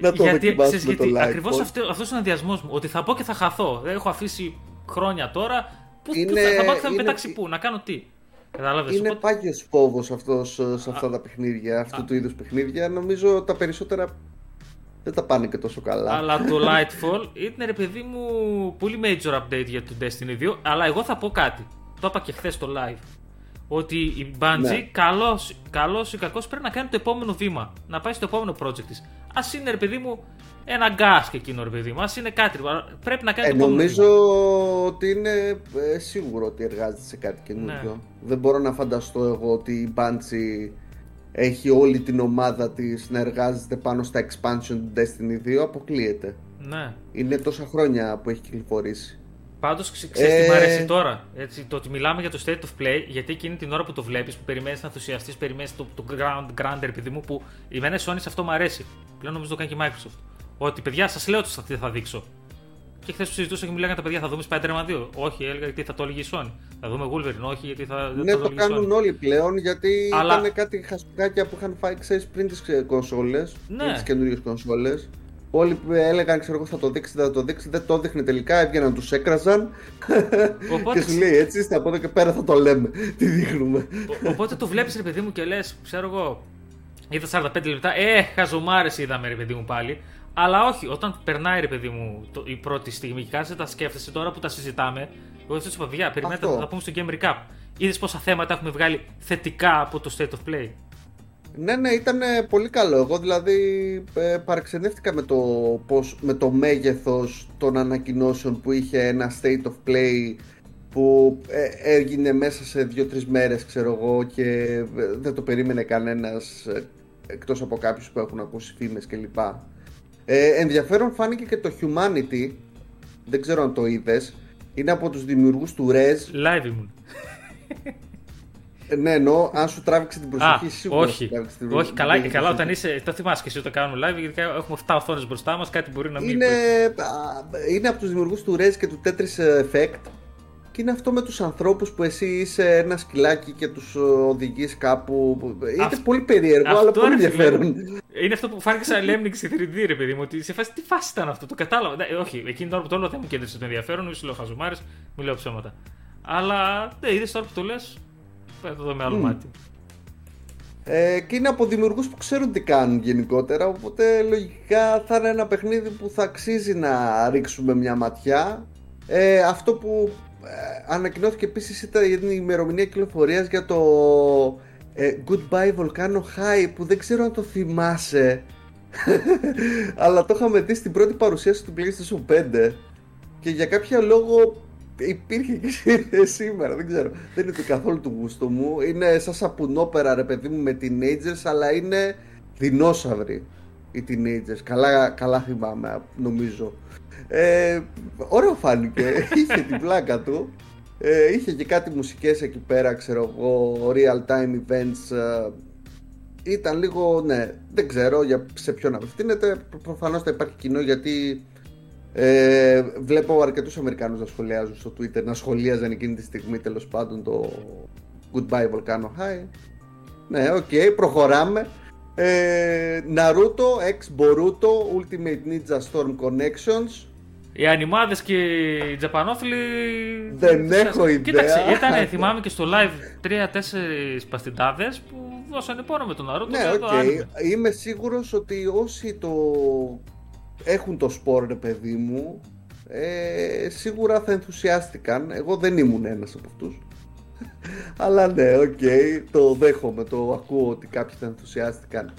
να το γιατί, δοκιμάσουμε το live. Ακριβώς αυτό, αυτός είναι ο ενδιασμός μου, ότι θα πω και θα χαθώ. Δεν έχω αφήσει χρόνια τώρα. Πού, είναι, θα, θα πάω και θα με πετάξει πού, να κάνω τι. Κατάλαβες, είναι οπότε... πάγιος φόβος αυτός ε, σε αυτά τα παιχνίδια, αυτού του είδους παιχνίδια. Νομίζω τα περισσότερα δεν τα πάνε και τόσο καλά. Αλλά το Lightfall ήταν ρε παιδί μου πολύ major update για το Destiny 2. Αλλά εγώ θα πω κάτι. Το είπα και χθες στο live. Ότι η Bungie, ναι. καλό ή κακό, πρέπει να κάνει το επόμενο βήμα. Να πάει στο επόμενο project της. Α είναι ρε παιδί μου ένα gas και εκείνο ρε παιδί μου. Α είναι κάτι. Πρέπει να κάνει ε, το επόμενο Νομίζω ότι είναι ε, σίγουρο ότι εργάζεται σε κάτι καινούργιο. Ναι. Δεν μπορώ να φανταστώ εγώ ότι η Bungie έχει όλη την ομάδα της να εργάζεται πάνω στα expansion του Destiny 2 αποκλείεται. Ναι. Είναι τόσα χρόνια που έχει κυκλοφορήσει. Πάντως, ξέρεις ε... τι μου αρέσει τώρα; Έτσι, το ότι μιλάμε για το state of play, γιατί εκείνη την ώρα που το βλέπεις, που περιμένεις να ενθουσιαστείς, περιμένεις το, το ground, grander, επειδή μου, που η μένα Sony σε αυτό μου αρέσει. Πλέον νομίζω το κάνει και η Microsoft. Ότι παιδιά, σας λέω ότι θα δείξω. Και χθες που συζητούσα και μου λέγανε τα παιδιά θα δούμε Spider-Man 2. Όχι, έλεγα γιατί θα το έλεγε η Sony. Θα δούμε Wolverine, όχι γιατί θα. Ναι, το, το κάνουν όλοι πλέον γιατί Αλλά... ήταν κάτι χασπικάκια που είχαν φάει ξέρεις πριν τις κονσόλες. Ναι. Πριν τις καινούριε κονσόλες. Όλοι που έλεγαν, ξέρω εγώ, θα το δείξει, θα το δείξει, δεν το δείχνει τελικά. Έβγαιναν, τους έκραζαν. Οπότε... και σου λέει έτσι, από εδώ και πέρα θα το λέμε. Τι δείχνουμε. οπότε το βλέπεις, ρε παιδί μου, και λες, ξέρω εγώ, είδα 45 λεπτά. Ε, χαζομάρες είδαμε, ρε παιδί μου πάλι. Αλλά όχι, όταν περνάει ρε παιδί μου το, η πρώτη στιγμή και κάθεσαι τα σκέφτεσαι τώρα που τα συζητάμε. Εγώ δεν σου είπα, παιδιά, περιμένετε να τα πούμε στο Game Recap. Είδες πόσα θέματα έχουμε βγάλει θετικά από το State of Play; Ναι, ναι, ήταν πολύ καλό. Εγώ δηλαδή ε, παραξενεύτηκα με το, πώς, με το μέγεθος των ανακοινώσεων που είχε ένα State of Play που ε, έγινε μέσα σε δύο-τρεις μέρες ξέρω εγώ και ε, δεν το περίμενε κανένας ε, εκτός από κάποιους που έχουν ακούσει φήμες κλπ. Ε, ενδιαφέρον φάνηκε και το Humanity. Δεν ξέρω αν το είδες. Είναι από τους δημιουργούς του Rez. Live ήμουν. Ε, ναι, εννοώ, αν σου τράβηξε την προσοχή, Α, σίγουρα. Όχι, την όχι καλά, και καλά όταν είσαι. Το θυμάσαι και εσύ όταν κάνουμε live, γιατί έχουμε 7 οθόνες μπροστά μας, κάτι μπορεί να μην. Είναι, είναι από τους δημιουργούς του Rez και του Tetris Effect και είναι αυτό με τους ανθρώπους που εσύ είσαι ένα σκυλάκι και τους οδηγείς κάπου. Είναι πολύ περίεργο, αλλά πολύ ενδιαφέρον. Είναι αυτό που φάνηκε σαν Lemmings στη 3D, ρε παιδί μου. Ότι σε φάση τι φάση ήταν αυτό, το κατάλαβα. Ναι, όχι, εκείνη την ώρα που το όλο δεν μου κέντρισε το ενδιαφέρον, μου λέω χαζομάρες, μου λέω ψέματα. Αλλά ναι, είδες τώρα που το λες, θα το δω με άλλο mm. μάτι. Ε, και είναι από δημιουργούς που ξέρουν τι κάνουν γενικότερα. Οπότε λογικά θα είναι ένα παιχνίδι που θα αξίζει να ρίξουμε μια ματιά. Ε, αυτό που ε, ανακοινώθηκε επίσης ήταν η ημερομηνία κυκλοφορίας για το ε, Goodbye Volcano High που δεν ξέρω αν το θυμάσαι. Αλλά το είχαμε δει στην πρώτη παρουσίαση του PlayStation 5 και για κάποιο λόγο υπήρχε και σήμερα, δεν ξέρω. Δεν είναι καθόλου του γούστο μου. Είναι σαν σαπουνόπερα ρε παιδί μου με teenagers, αλλά είναι δεινόσαυροι. οι teenagers. Καλά, καλά θυμάμαι, νομίζω. Ε, ωραίο φάνηκε. είχε την πλάκα του. Ε, είχε και κάτι μουσικές εκεί πέρα, ξέρω εγώ, real time events. Ε, ήταν λίγο, ναι, δεν ξέρω για, σε ποιον απευθύνεται. Προφανώς θα υπάρχει κοινό γιατί ε, βλέπω αρκετούς Αμερικάνους να σχολιάζουν στο Twitter, να σχολίαζαν εκείνη τη στιγμή τέλος πάντων το Goodbye Volcano High. Ναι, οκ, okay, προχωράμε. Ε, Naruto, X Boruto, Ultimate Ninja Storm Connections. Οι ανιμάδε και οι Τζαπανόφιλοι. Δεν έχω ιδέα. Κοίταξε, ήταν, θυμάμαι και στο live 3-4 παστιτάδε που δώσανε πόνο με τον Naruto. Ναι, οκ. Okay. Είμαι σίγουρος ότι όσοι το έχουν το σπορ, ρε παιδί μου, ε, σίγουρα θα ενθουσιάστηκαν. Εγώ δεν ήμουν ένας από αυτούς. Αλλά ναι, OK, okay, το δέχομαι, το ακούω ότι κάποιοι θα ενθουσιάστηκαν.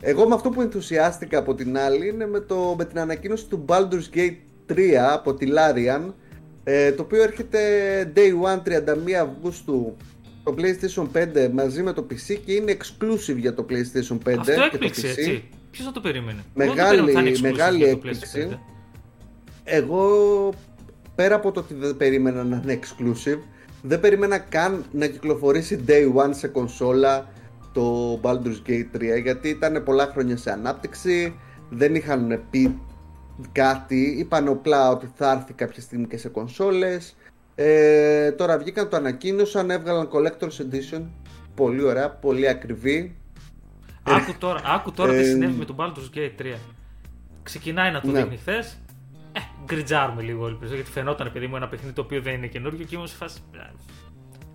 Εγώ με αυτό που ενθουσιάστηκα από την άλλη είναι με, το, με την ανακοίνωση του Baldur's Gate 3 από τη Larian ε, το οποίο έρχεται Day 1 31 Αυγούστου το PlayStation 5 μαζί με το PC και είναι exclusive για το PlayStation 5 Αυτό και έκπληξε, το PC. έτσι. Ποιος θα το περίμενε; Μεγάλη, το μεγάλη έκπληξη. Εγώ πέρα από το ότι δεν περίμενα να είναι exclusive δεν περίμενα καν να κυκλοφορήσει Day 1 σε κονσόλα το Baldur's Gate 3 γιατί ήταν πολλά χρόνια σε ανάπτυξη δεν είχαν πει κάτι, είπαν απλά ότι θα έρθει κάποια στιγμή και σε κονσόλες ε, τώρα βγήκαν, το ανακοίνωσαν, έβγαλαν Collector's Edition πολύ ωραία, πολύ ακριβή Άκου τώρα, άκου τώρα τι ε, συνέβη με τον Baldur's Gate 3 ξεκινάει να το ναι. δείχνει χθες. Ε, γκριτζάρουμε λίγο ελπίζω γιατί φαινόταν επειδή μου ένα παιχνίδι το οποίο δεν είναι καινούργιο και ήμουν σε φάση.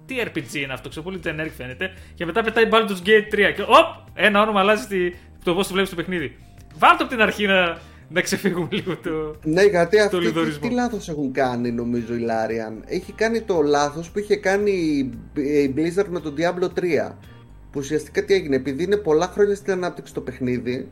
Τι RPG είναι αυτό, ξέρω πολύ generic φαίνεται. Και μετά πετάει Baldur's Gate 3 και οπ! Ένα όνομα αλλάζει το πώς το βλέπεις το παιχνίδι. Βάλτε από την αρχή να, να ξεφύγουμε λίγο το. Ναι, γιατί αυτό τι, τι λάθος έχουν κάνει νομίζω η Larian. Έχει κάνει το λάθος που είχε κάνει η Blizzard με το Diablo 3. Που ουσιαστικά τι έγινε, επειδή είναι πολλά χρόνια στην ανάπτυξη το παιχνίδι,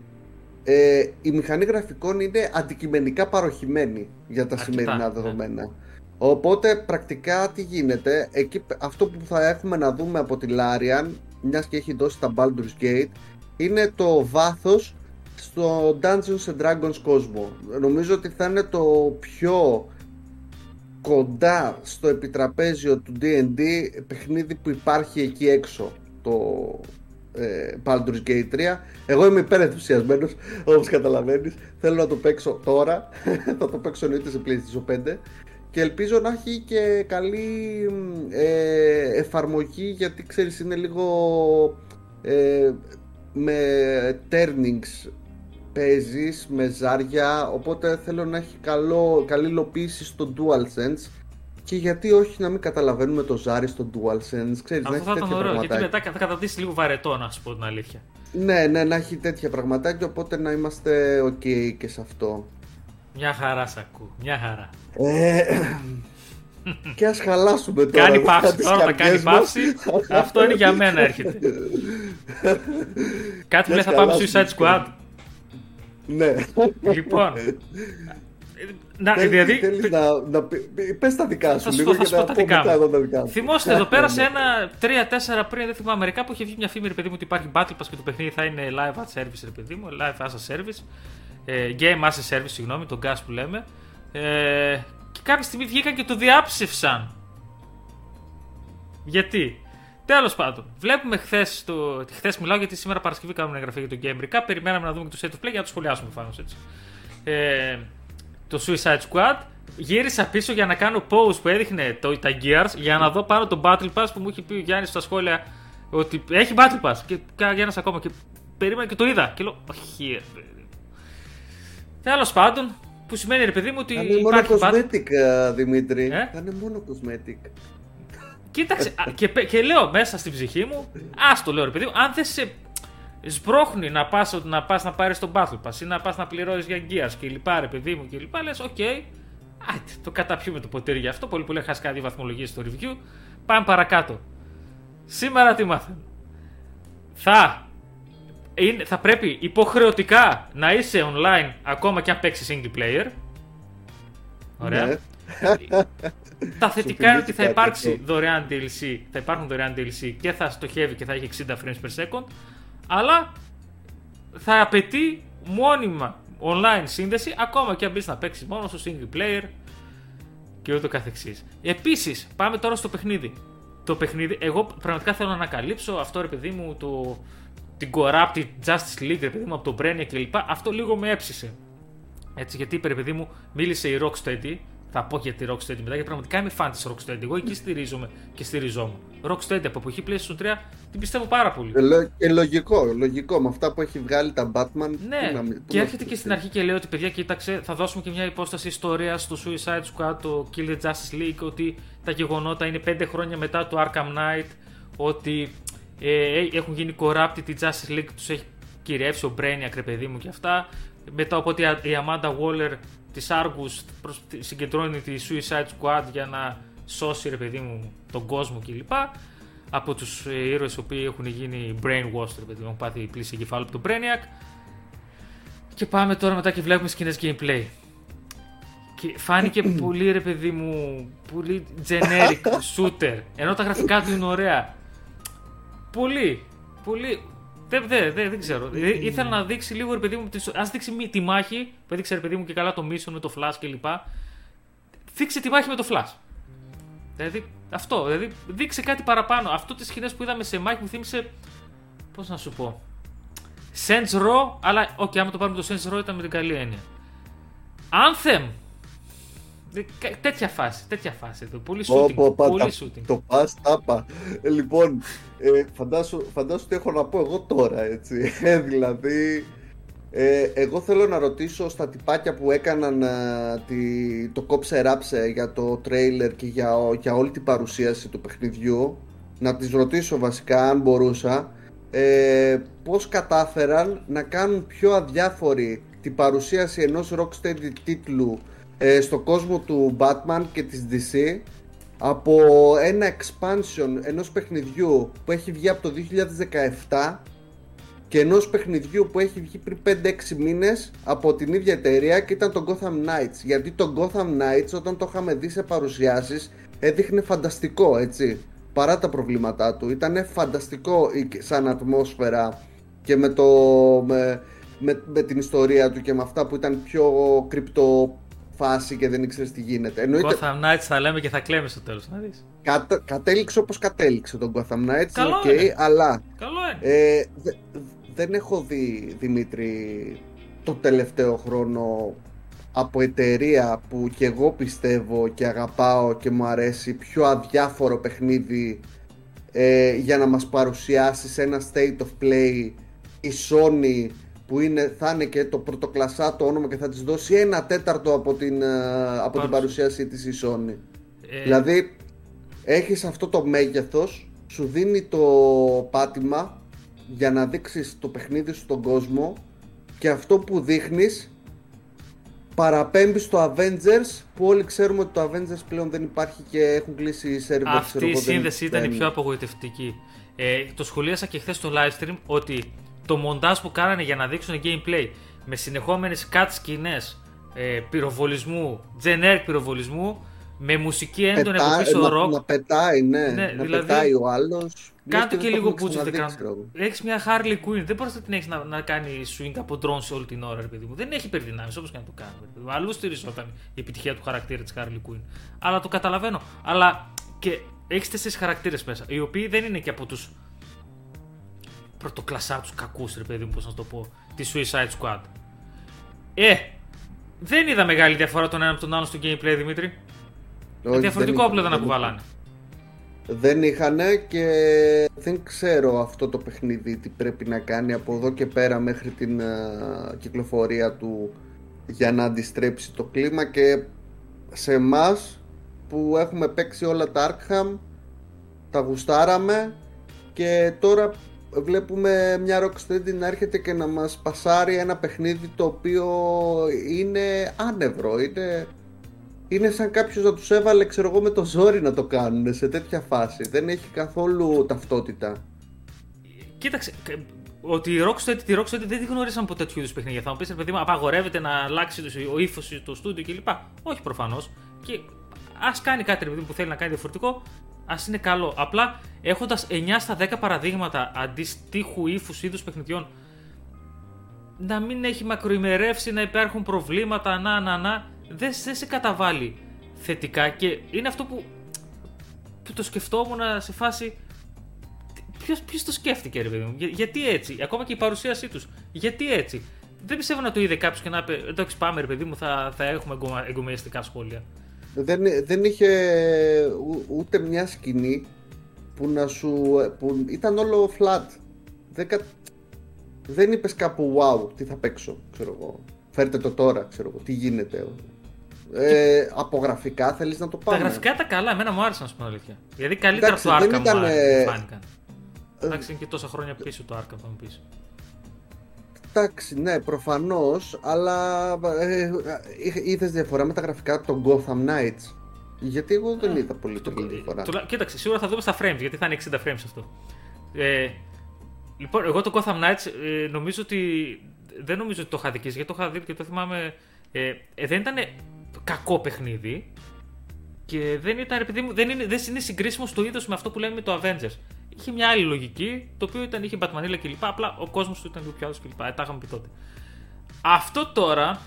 ε, η μηχανή γραφικών είναι αντικειμενικά παροχημένη για τα σημερινά ναι. δεδομένα. Οπότε πρακτικά τι γίνεται, εκεί, αυτό που θα έχουμε να δούμε από τη Larian, μιας και έχει δώσει τα Baldur's Gate, είναι το βάθος στο Dungeons and Dragons κόσμο. Νομίζω ότι θα είναι το πιο κοντά στο επιτραπέζιο του D&D παιχνίδι που υπάρχει εκεί έξω το ε, Baldur's Gate 3 εγώ είμαι υπέρ ενθουσιασμένος όπως καταλαβαίνεις. Θέλω να το παίξω τώρα. Θα το παίξω εννοείται σε PlayStation 5 και ελπίζω να έχει και καλή ε, εφαρμογή γιατί ξέρεις είναι λίγο ε, με turnings παίζεις με ζάρια οπότε θέλω να έχει καλό, καλή υλοποίηση στο DualSense και γιατί όχι να μην καταλαβαίνουμε το ζάρι στο DualSense ξέρεις, Αυτό να έχει θα ήταν ωραίο γιατί μετά θα καταδείξει λίγο βαρετό να σου πω την αλήθεια ναι, ναι, να έχει τέτοια πραγματάκια οπότε να είμαστε ok και σε αυτό μια χαρά σ' ακούω, μια χαρά ε, και ας χαλάσουμε τώρα. Κάνει παύση, τώρα θα κάνει παύση. Αυτό είναι για μένα έρχεται. Κάτι που λέει θα πάμε Suicide Squad. Ναι. Λοιπόν. Να, δηλαδή, θέλεις να, να πες τα δικά σου λίγο και να πω τα δικά μου. Θυμόστε εδώ πέρα σε ένα 3-4 πριν, δεν θυμάμαι μερικά που είχε βγει μια φήμη ρε παιδί μου ότι υπάρχει Battle Pass και το παιχνίδι θα είναι live as service ρε παιδί μου, live as a service, ε, game as a service συγγνώμη, το gas που λέμε. Ε, και κάποια στιγμή βγήκαν και το διάψευσαν. Γιατί; Τέλος πάντων, βλέπουμε χθες. Το... Χθες μιλάω γιατί σήμερα Παρασκευή κάνουμε εγγραφή για το Game Περιμέναμε να δούμε και το State of Play για να το σχολιάσουμε πάνω έτσι. Ε, το Suicide Squad. Γύρισα πίσω για να κάνω pause που έδειχνε το, τα Gears για να δω πάνω το Battle Pass που μου είχε πει ο Γιάννης στα σχόλια ότι έχει Battle Pass. Και ένας ακόμα και περίμενα και το είδα. Και λέω, Όχι, Τέλος πάντων, που σημαίνει ρε παιδί μου ότι. Θα είναι μόνο cosmetic, ε, Δημήτρη. Ε; Θα είναι μόνο cosmetic. Κοίταξε, και, και λέω μέσα στην ψυχή μου, ας το λέω ρε παιδί μου, αν δεν σε σμπρώχνει να πας να, πας να πάρεις τον Battle Pass ή να πας να πληρώσεις για Gears και λοιπά, ρε παιδί μου και λοιπά, λες, OK, okay, το καταπιούμε το ποτήρι για αυτό. Πολύ πολύ χάσει κάτι βαθμολογίες στο review. Πάμε παρακάτω. Σήμερα τι μάθαμε; Θα είναι, θα πρέπει υποχρεωτικά να είσαι online ακόμα και αν παίξεις single player. Ωραία. Ναι. Τα θετικά είναι ότι θα υπάρξει δωρεάν DLC, θα υπάρχουν δωρεάν DLC και θα στοχεύει και θα έχει 60 frames per second, αλλά θα απαιτεί μόνιμα online σύνδεση, ακόμα και αν μπεις να παίξεις μόνος στο single player και ούτω καθεξής. Επίσης, πάμε τώρα στο παιχνίδι. Το παιχνίδι, εγώ πραγματικά θέλω να ανακαλύψω αυτό ρε παιδί μου, το, την Corrupted Justice League, ρε παιδί μου, από το Brainiac κλπ. Αυτό λίγο με έψησε. Έτσι, γιατί είπε, ρε παιδί μου, μίλησε η Rocksteady θα πω για τη Rocksteady μετά, γιατί πραγματικά είμαι fan της Rocksteady. Εγώ εκεί στηρίζομαι και στηριζόμουν. Rocksteady από εποχή PlayStation 3 την πιστεύω πάρα πολύ. Ε, λογικό, λογικό. Με αυτά που έχει βγάλει τα Batman. Ναι, να, και έρχεται και στην αρχή και λέει ότι παιδιά, κοίταξε, θα δώσουμε και μια υπόσταση ιστορίας στο Suicide Squad, το Kill the Justice League, ότι τα γεγονότα είναι 5 χρόνια μετά το Arkham Knight, ότι ε, ε, έχουν γίνει corrupted η Justice League, τους έχει κυριεύσει ο Brainiac, ρε παιδί μου και αυτά. Μετά οπότε η Amanda Waller της Argus συγκεντρώνει τη Suicide Squad για να σώσει ρε παιδί μου τον κόσμο κλπ. Από τους ε, ήρωες οι οποίοι έχουν γίνει brainwashed, ρε παιδί μου, έχουν πάθει πλήση εγκεφάλου από τον Brainiac. Και πάμε τώρα μετά και βλέπουμε σκηνές gameplay. Και φάνηκε πολύ ρε παιδί μου, πολύ generic shooter. Ενώ τα γραφικά του είναι ωραία. Πολύ, πολύ. Δεν, δεν, δεν, δεν ξέρω. Ε, ήθελα να δείξει λίγο, ρε παιδί μου, ας δείξει τη μάχη που έδειξε ρε παιδί μου και καλά το mission με το Flash κλπ. Δείξε τη μάχη με το Flash. Δηλαδή αυτό, δηλαδή δείξε κάτι παραπάνω. Αυτό τις σκηνές που είδαμε σε μάχη μου θύμισε. Πώς να σου πω. Saints Row, αλλά OK, okay, άμα το πάρουμε το Saints Row ήταν με την καλή έννοια. Anthem, Τέτοια φάση, τέτοια φάση. Το, πολύ shooting. Oh, πολύ shooting. Το πας, τάπα. Ε, λοιπόν, ε, φαντάσου, φαντάσου τι έχω να πω εγώ τώρα, έτσι. Ε, δηλαδή, ε, εγώ θέλω να ρωτήσω στα τυπάκια που έκαναν τη, το κόψε ράψε για το τρέιλερ και για, για όλη την παρουσίαση του παιχνιδιού να τις ρωτήσω βασικά αν μπορούσα ε, πώς κατάφεραν να κάνουν πιο αδιάφορη την παρουσίαση ενός Rocksteady τίτλου ε, στο κόσμο του Batman και της DC από ένα expansion ενός παιχνιδιού που έχει βγει από το 2017 και ενός παιχνιδιού που έχει βγει πριν 5-6 μήνες από την ίδια εταιρεία και ήταν το Gotham Knights. Γιατί το Gotham Knights όταν το είχαμε δει σε παρουσιάσεις έδειχνε φανταστικό έτσι παρά τα προβλήματά του. Ήταν φανταστικό σαν ατμόσφαιρα και με, το, με, με, με την ιστορία του και με αυτά που ήταν πιο κρυπτο φάση και δεν ήξερες τι γίνεται. Εννοείται... Gotham Knights θα λέμε και θα κλαίμε στο τέλος, να δεις. Κατ, κατέληξε όπως κατέληξε τον Gotham Knights, Καλό okay, είναι. αλλά Καλό είναι. Ε, δεν έχω δει, Δημήτρη, το τελευταίο χρόνο από εταιρεία που και εγώ πιστεύω και αγαπάω και μου αρέσει πιο αδιάφορο παιχνίδι ε, για να μας παρουσιάσεις σε ένα state of play η Sony που είναι, θα είναι και το πρωτοκλασσά το όνομα και θα της δώσει ένα τέταρτο από την, ε, από την παρουσίασή της η Sony. Ε... Δηλαδή έχεις αυτό το μέγεθος, σου δίνει το πάτημα για να δείξεις το παιχνίδι σου στον κόσμο και αυτό που δείχνεις παραπέμπει στο Avengers που όλοι ξέρουμε ότι το Avengers πλέον δεν υπάρχει και έχουν κλείσει οι servers. Αυτή η σύνδεση ήταν η πιο απογοητευτική. Ε, το σχολίασα και χθες στο live stream ότι το μοντάζ που κάνανε για να δείξουν gameplay με συνεχόμενες cut σκηνές ε, πυροβολισμού, generic πυροβολισμού με μουσική έντονη από πίσω να, rock. Να πετάει, ναι. ναι να δηλαδή, πετάει ο άλλος. Κάντε και λίγο budget. Έχεις μια Harley Quinn. Δεν μπορείς να την έχεις να, να κάνει swing από drone όλη την ώρα, παιδί μου. Δεν έχει υπερδυνάμει όπως και να το κάνει. Αλλού στηριζόταν η επιτυχία του χαρακτήρα της Harley Quinn. Αλλά το καταλαβαίνω. Αλλά και έχεις τέσσερις χαρακτήρες μέσα, οι οποίοι δεν είναι και από τους πρωτοκλασσά τους κακούς, ρε παιδί μου, πώς να το πω, τη Suicide Squad. Ε, δεν είδα μεγάλη διαφορά τον ένα από τον άλλο στο gameplay, Δημήτρη. Όχι, διαφορετικό όπλο δεν ακουβαλάνε. Δεν είχαν και δεν ξέρω αυτό το παιχνίδι τι πρέπει να κάνει από εδώ και πέρα μέχρι την uh, κυκλοφορία του για να αντιστρέψει το κλίμα και σε εμάς που έχουμε παίξει όλα τα Arkham τα γουστάραμε και τώρα βλέπουμε μια Rocksteady να έρχεται και να μας πασάρει ένα παιχνίδι το οποίο είναι άνευρο, είναι, είναι σαν κάποιος να τους έβαλε ξέρω εγώ με το ζόρι να το κάνουν σε τέτοια φάση, δεν έχει καθόλου ταυτότητα. Κοίταξε, ότι η Rocksteady, τη Rocksteady δεν τη γνωρίσαμε από τέτοιου είδους παιχνίδια. Θα μου πεις, παιδί μου, απαγορεύεται να αλλάξει ο ύφος του στούντιο κλπ. Όχι προφανώς. Και ας κάνει κάτι παιδί, που θέλει να κάνει διαφορετικό, ας είναι καλό. Απλά έχοντας 9 στα 10 παραδείγματα αντιστοίχου ύφους είδους παιχνιδιών, να μην έχει μακροημερεύσει, να υπάρχουν προβλήματα, να, να, να. Δεν, δεν σε καταβάλει θετικά και είναι αυτό που, που το σκεφτόμουν σε φάση. Ποιος ποιος το σκέφτηκε, ρε παιδί μου, Για, γιατί έτσι, ακόμα και η παρουσίασή τους. Γιατί έτσι; Δεν πιστεύω να το είδε κάποιος και να πει: Εντάξει, πάμε, ρε παιδί μου, θα, θα έχουμε εγκομιαστικά σχόλια. Δεν, δεν είχε ούτε μια σκηνή που να σου. που ήταν όλο flat. Δεν, κα... δεν είπες κάπου wow, τι θα παίξω, ξέρω εγώ. Φέρτε το τώρα, ξέρω εγώ, τι γίνεται. Ε, από γραφικά θέλεις να το πάμε. Τα γραφικά τα καλά, εμένα μου άρεσαν να σου πω αλήθεια. Γιατί καλύτερα από το Arkham ήταν, μου ε, φάνηκαν. Ε... Εντάξει, είναι και τόσα χρόνια πίσω το Arkham, θα μου πεις. Εντάξει, ναι, προφανώς, αλλά ε, ε είδες διαφορά με τα γραφικά των Gotham Knights. Γιατί εγώ δεν είδα πολύ το, διαφορά. κοίταξε, σίγουρα θα δούμε στα frames, γιατί θα είναι 60 frames αυτό. Ε, λοιπόν, εγώ το Gotham Knights ε, νομίζω ότι. Δεν νομίζω ότι το είχα δικήσει, γιατί το είχα δει και το θυμάμαι. Ε, ε, δεν ήταν κακό παιχνίδι. Και δεν ήταν, επειδή μου, δεν είναι, δεν είναι συγκρίσιμο στο είδος με αυτό που λέμε με το Avengers. Είχε μια άλλη λογική, το οποίο ήταν, είχε Batmanilla κλπ. Απλά ο κόσμος του ήταν λίγο πιο άλλος κλπ. Ε, τα είχαμε πει τότε. Αυτό τώρα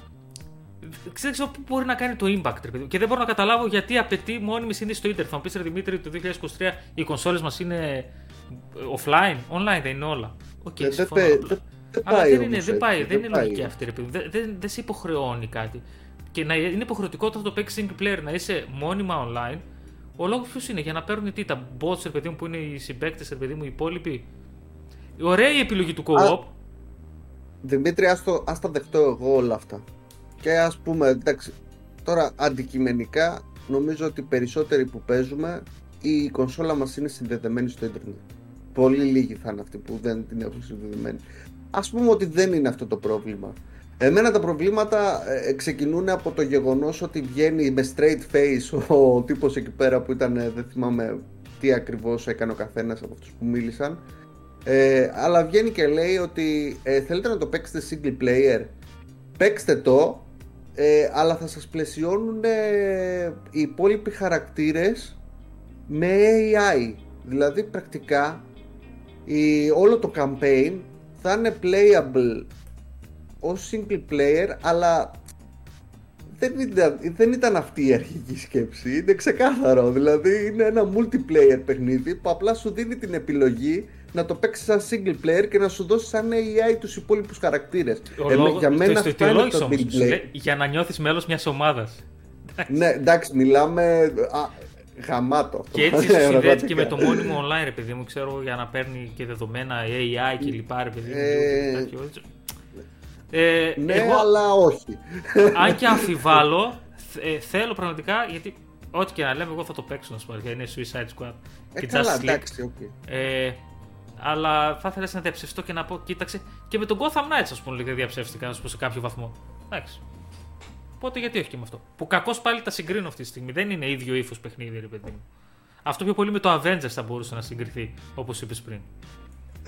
δεν ξέρω πού μπορεί να κάνει το impact. Ρε, και δεν μπορώ να καταλάβω γιατί απαιτεί μόνιμη σύνδεση στο Ιντερνετ. Θα μου πεις, Δημήτρη, το 2023 οι κονσόλες μας είναι offline, online δεν είναι όλα. Okay, ε, δεν, δεν, Αλλά δεν είναι, δεν πάει, δεν είναι λογική αυτή. Ρε, δεν, δεν, δεν σε υποχρεώνει κάτι. Και να είναι υποχρεωτικό το παίξεις single player να είσαι μόνιμα online. Ο λόγος ποιος είναι, για να παίρνουν τι, τα bots, ρε παιδί μου, που είναι οι συμπαίκτες, ρε παιδί μου, οι υπόλοιποι. Ωραία η επιλογή του co-op. Δημήτρη, ας τα δεχτώ εγώ όλα αυτά. Και ας πούμε, εντάξει, τώρα αντικειμενικά νομίζω ότι οι περισσότεροι που παίζουμε η κονσόλα μας είναι συνδεδεμένη στο ίντερνετ. Πολύ λίγοι θα είναι αυτοί που δεν την έχουν συνδεδεμένη. Ας πούμε ότι δεν είναι αυτό το πρόβλημα. Εμένα τα προβλήματα ε, ξεκινούν από το γεγονός ότι βγαίνει με straight face ο τύπος εκεί πέρα που ήταν, δεν θυμάμαι τι ακριβώς έκανε ο καθένας από αυτούς που μίλησαν. Ε, αλλά βγαίνει και λέει ότι ε, θέλετε να το παίξετε single player, παίξτε το ε, αλλά θα σας πλαισιώνουν ε, οι υπόλοιποι χαρακτήρες με AI. Δηλαδή πρακτικά η, όλο το campaign θα είναι playable ως single player αλλά δεν ήταν, δεν ήταν αυτή η αρχική σκέψη, είναι ξεκάθαρο. Δηλαδή είναι ένα multiplayer παιχνίδι που απλά σου δίνει την επιλογή να το παίξεις σαν single player και να σου δώσει σαν AI τους υπόλοιπους χαρακτήρες. Ε, για μένα αυτό είναι το gameplay. Για να νιώθεις μέλος μιας ομάδας. ναι, εντάξει, μιλάμε. Α, γαμάτο αυτό. Και έτσι συνδέεται και με το μόνιμο online, επειδή μου, ξέρω, για να παίρνει και δεδομένα AI και λοιπά, ρε παιδί μου. Ε, ναι, εγώ, αλλά όχι. Αν και αμφιβάλλω, ε, θέλω πραγματικά, γιατί ό,τι και να λέμε, εγώ θα το παίξω να σου πω. Είναι Suicide Squad. Ε, και καλά, εντάξει, okay. ε, αλλά θα ήθελα να διαψευστώ και να πω, κοίταξε, και με τον Gotham Knights, ας πούμε, δεν διαψεύστηκα, να σε κάποιο βαθμό. Εντάξει. Οπότε γιατί όχι και με αυτό. Που κακώς πάλι τα συγκρίνω αυτή τη στιγμή. Δεν είναι ίδιο ύφος παιχνίδι, ρε παιδί μου. Αυτό πιο πολύ με το Avengers θα μπορούσε να συγκριθεί, όπως είπες πριν.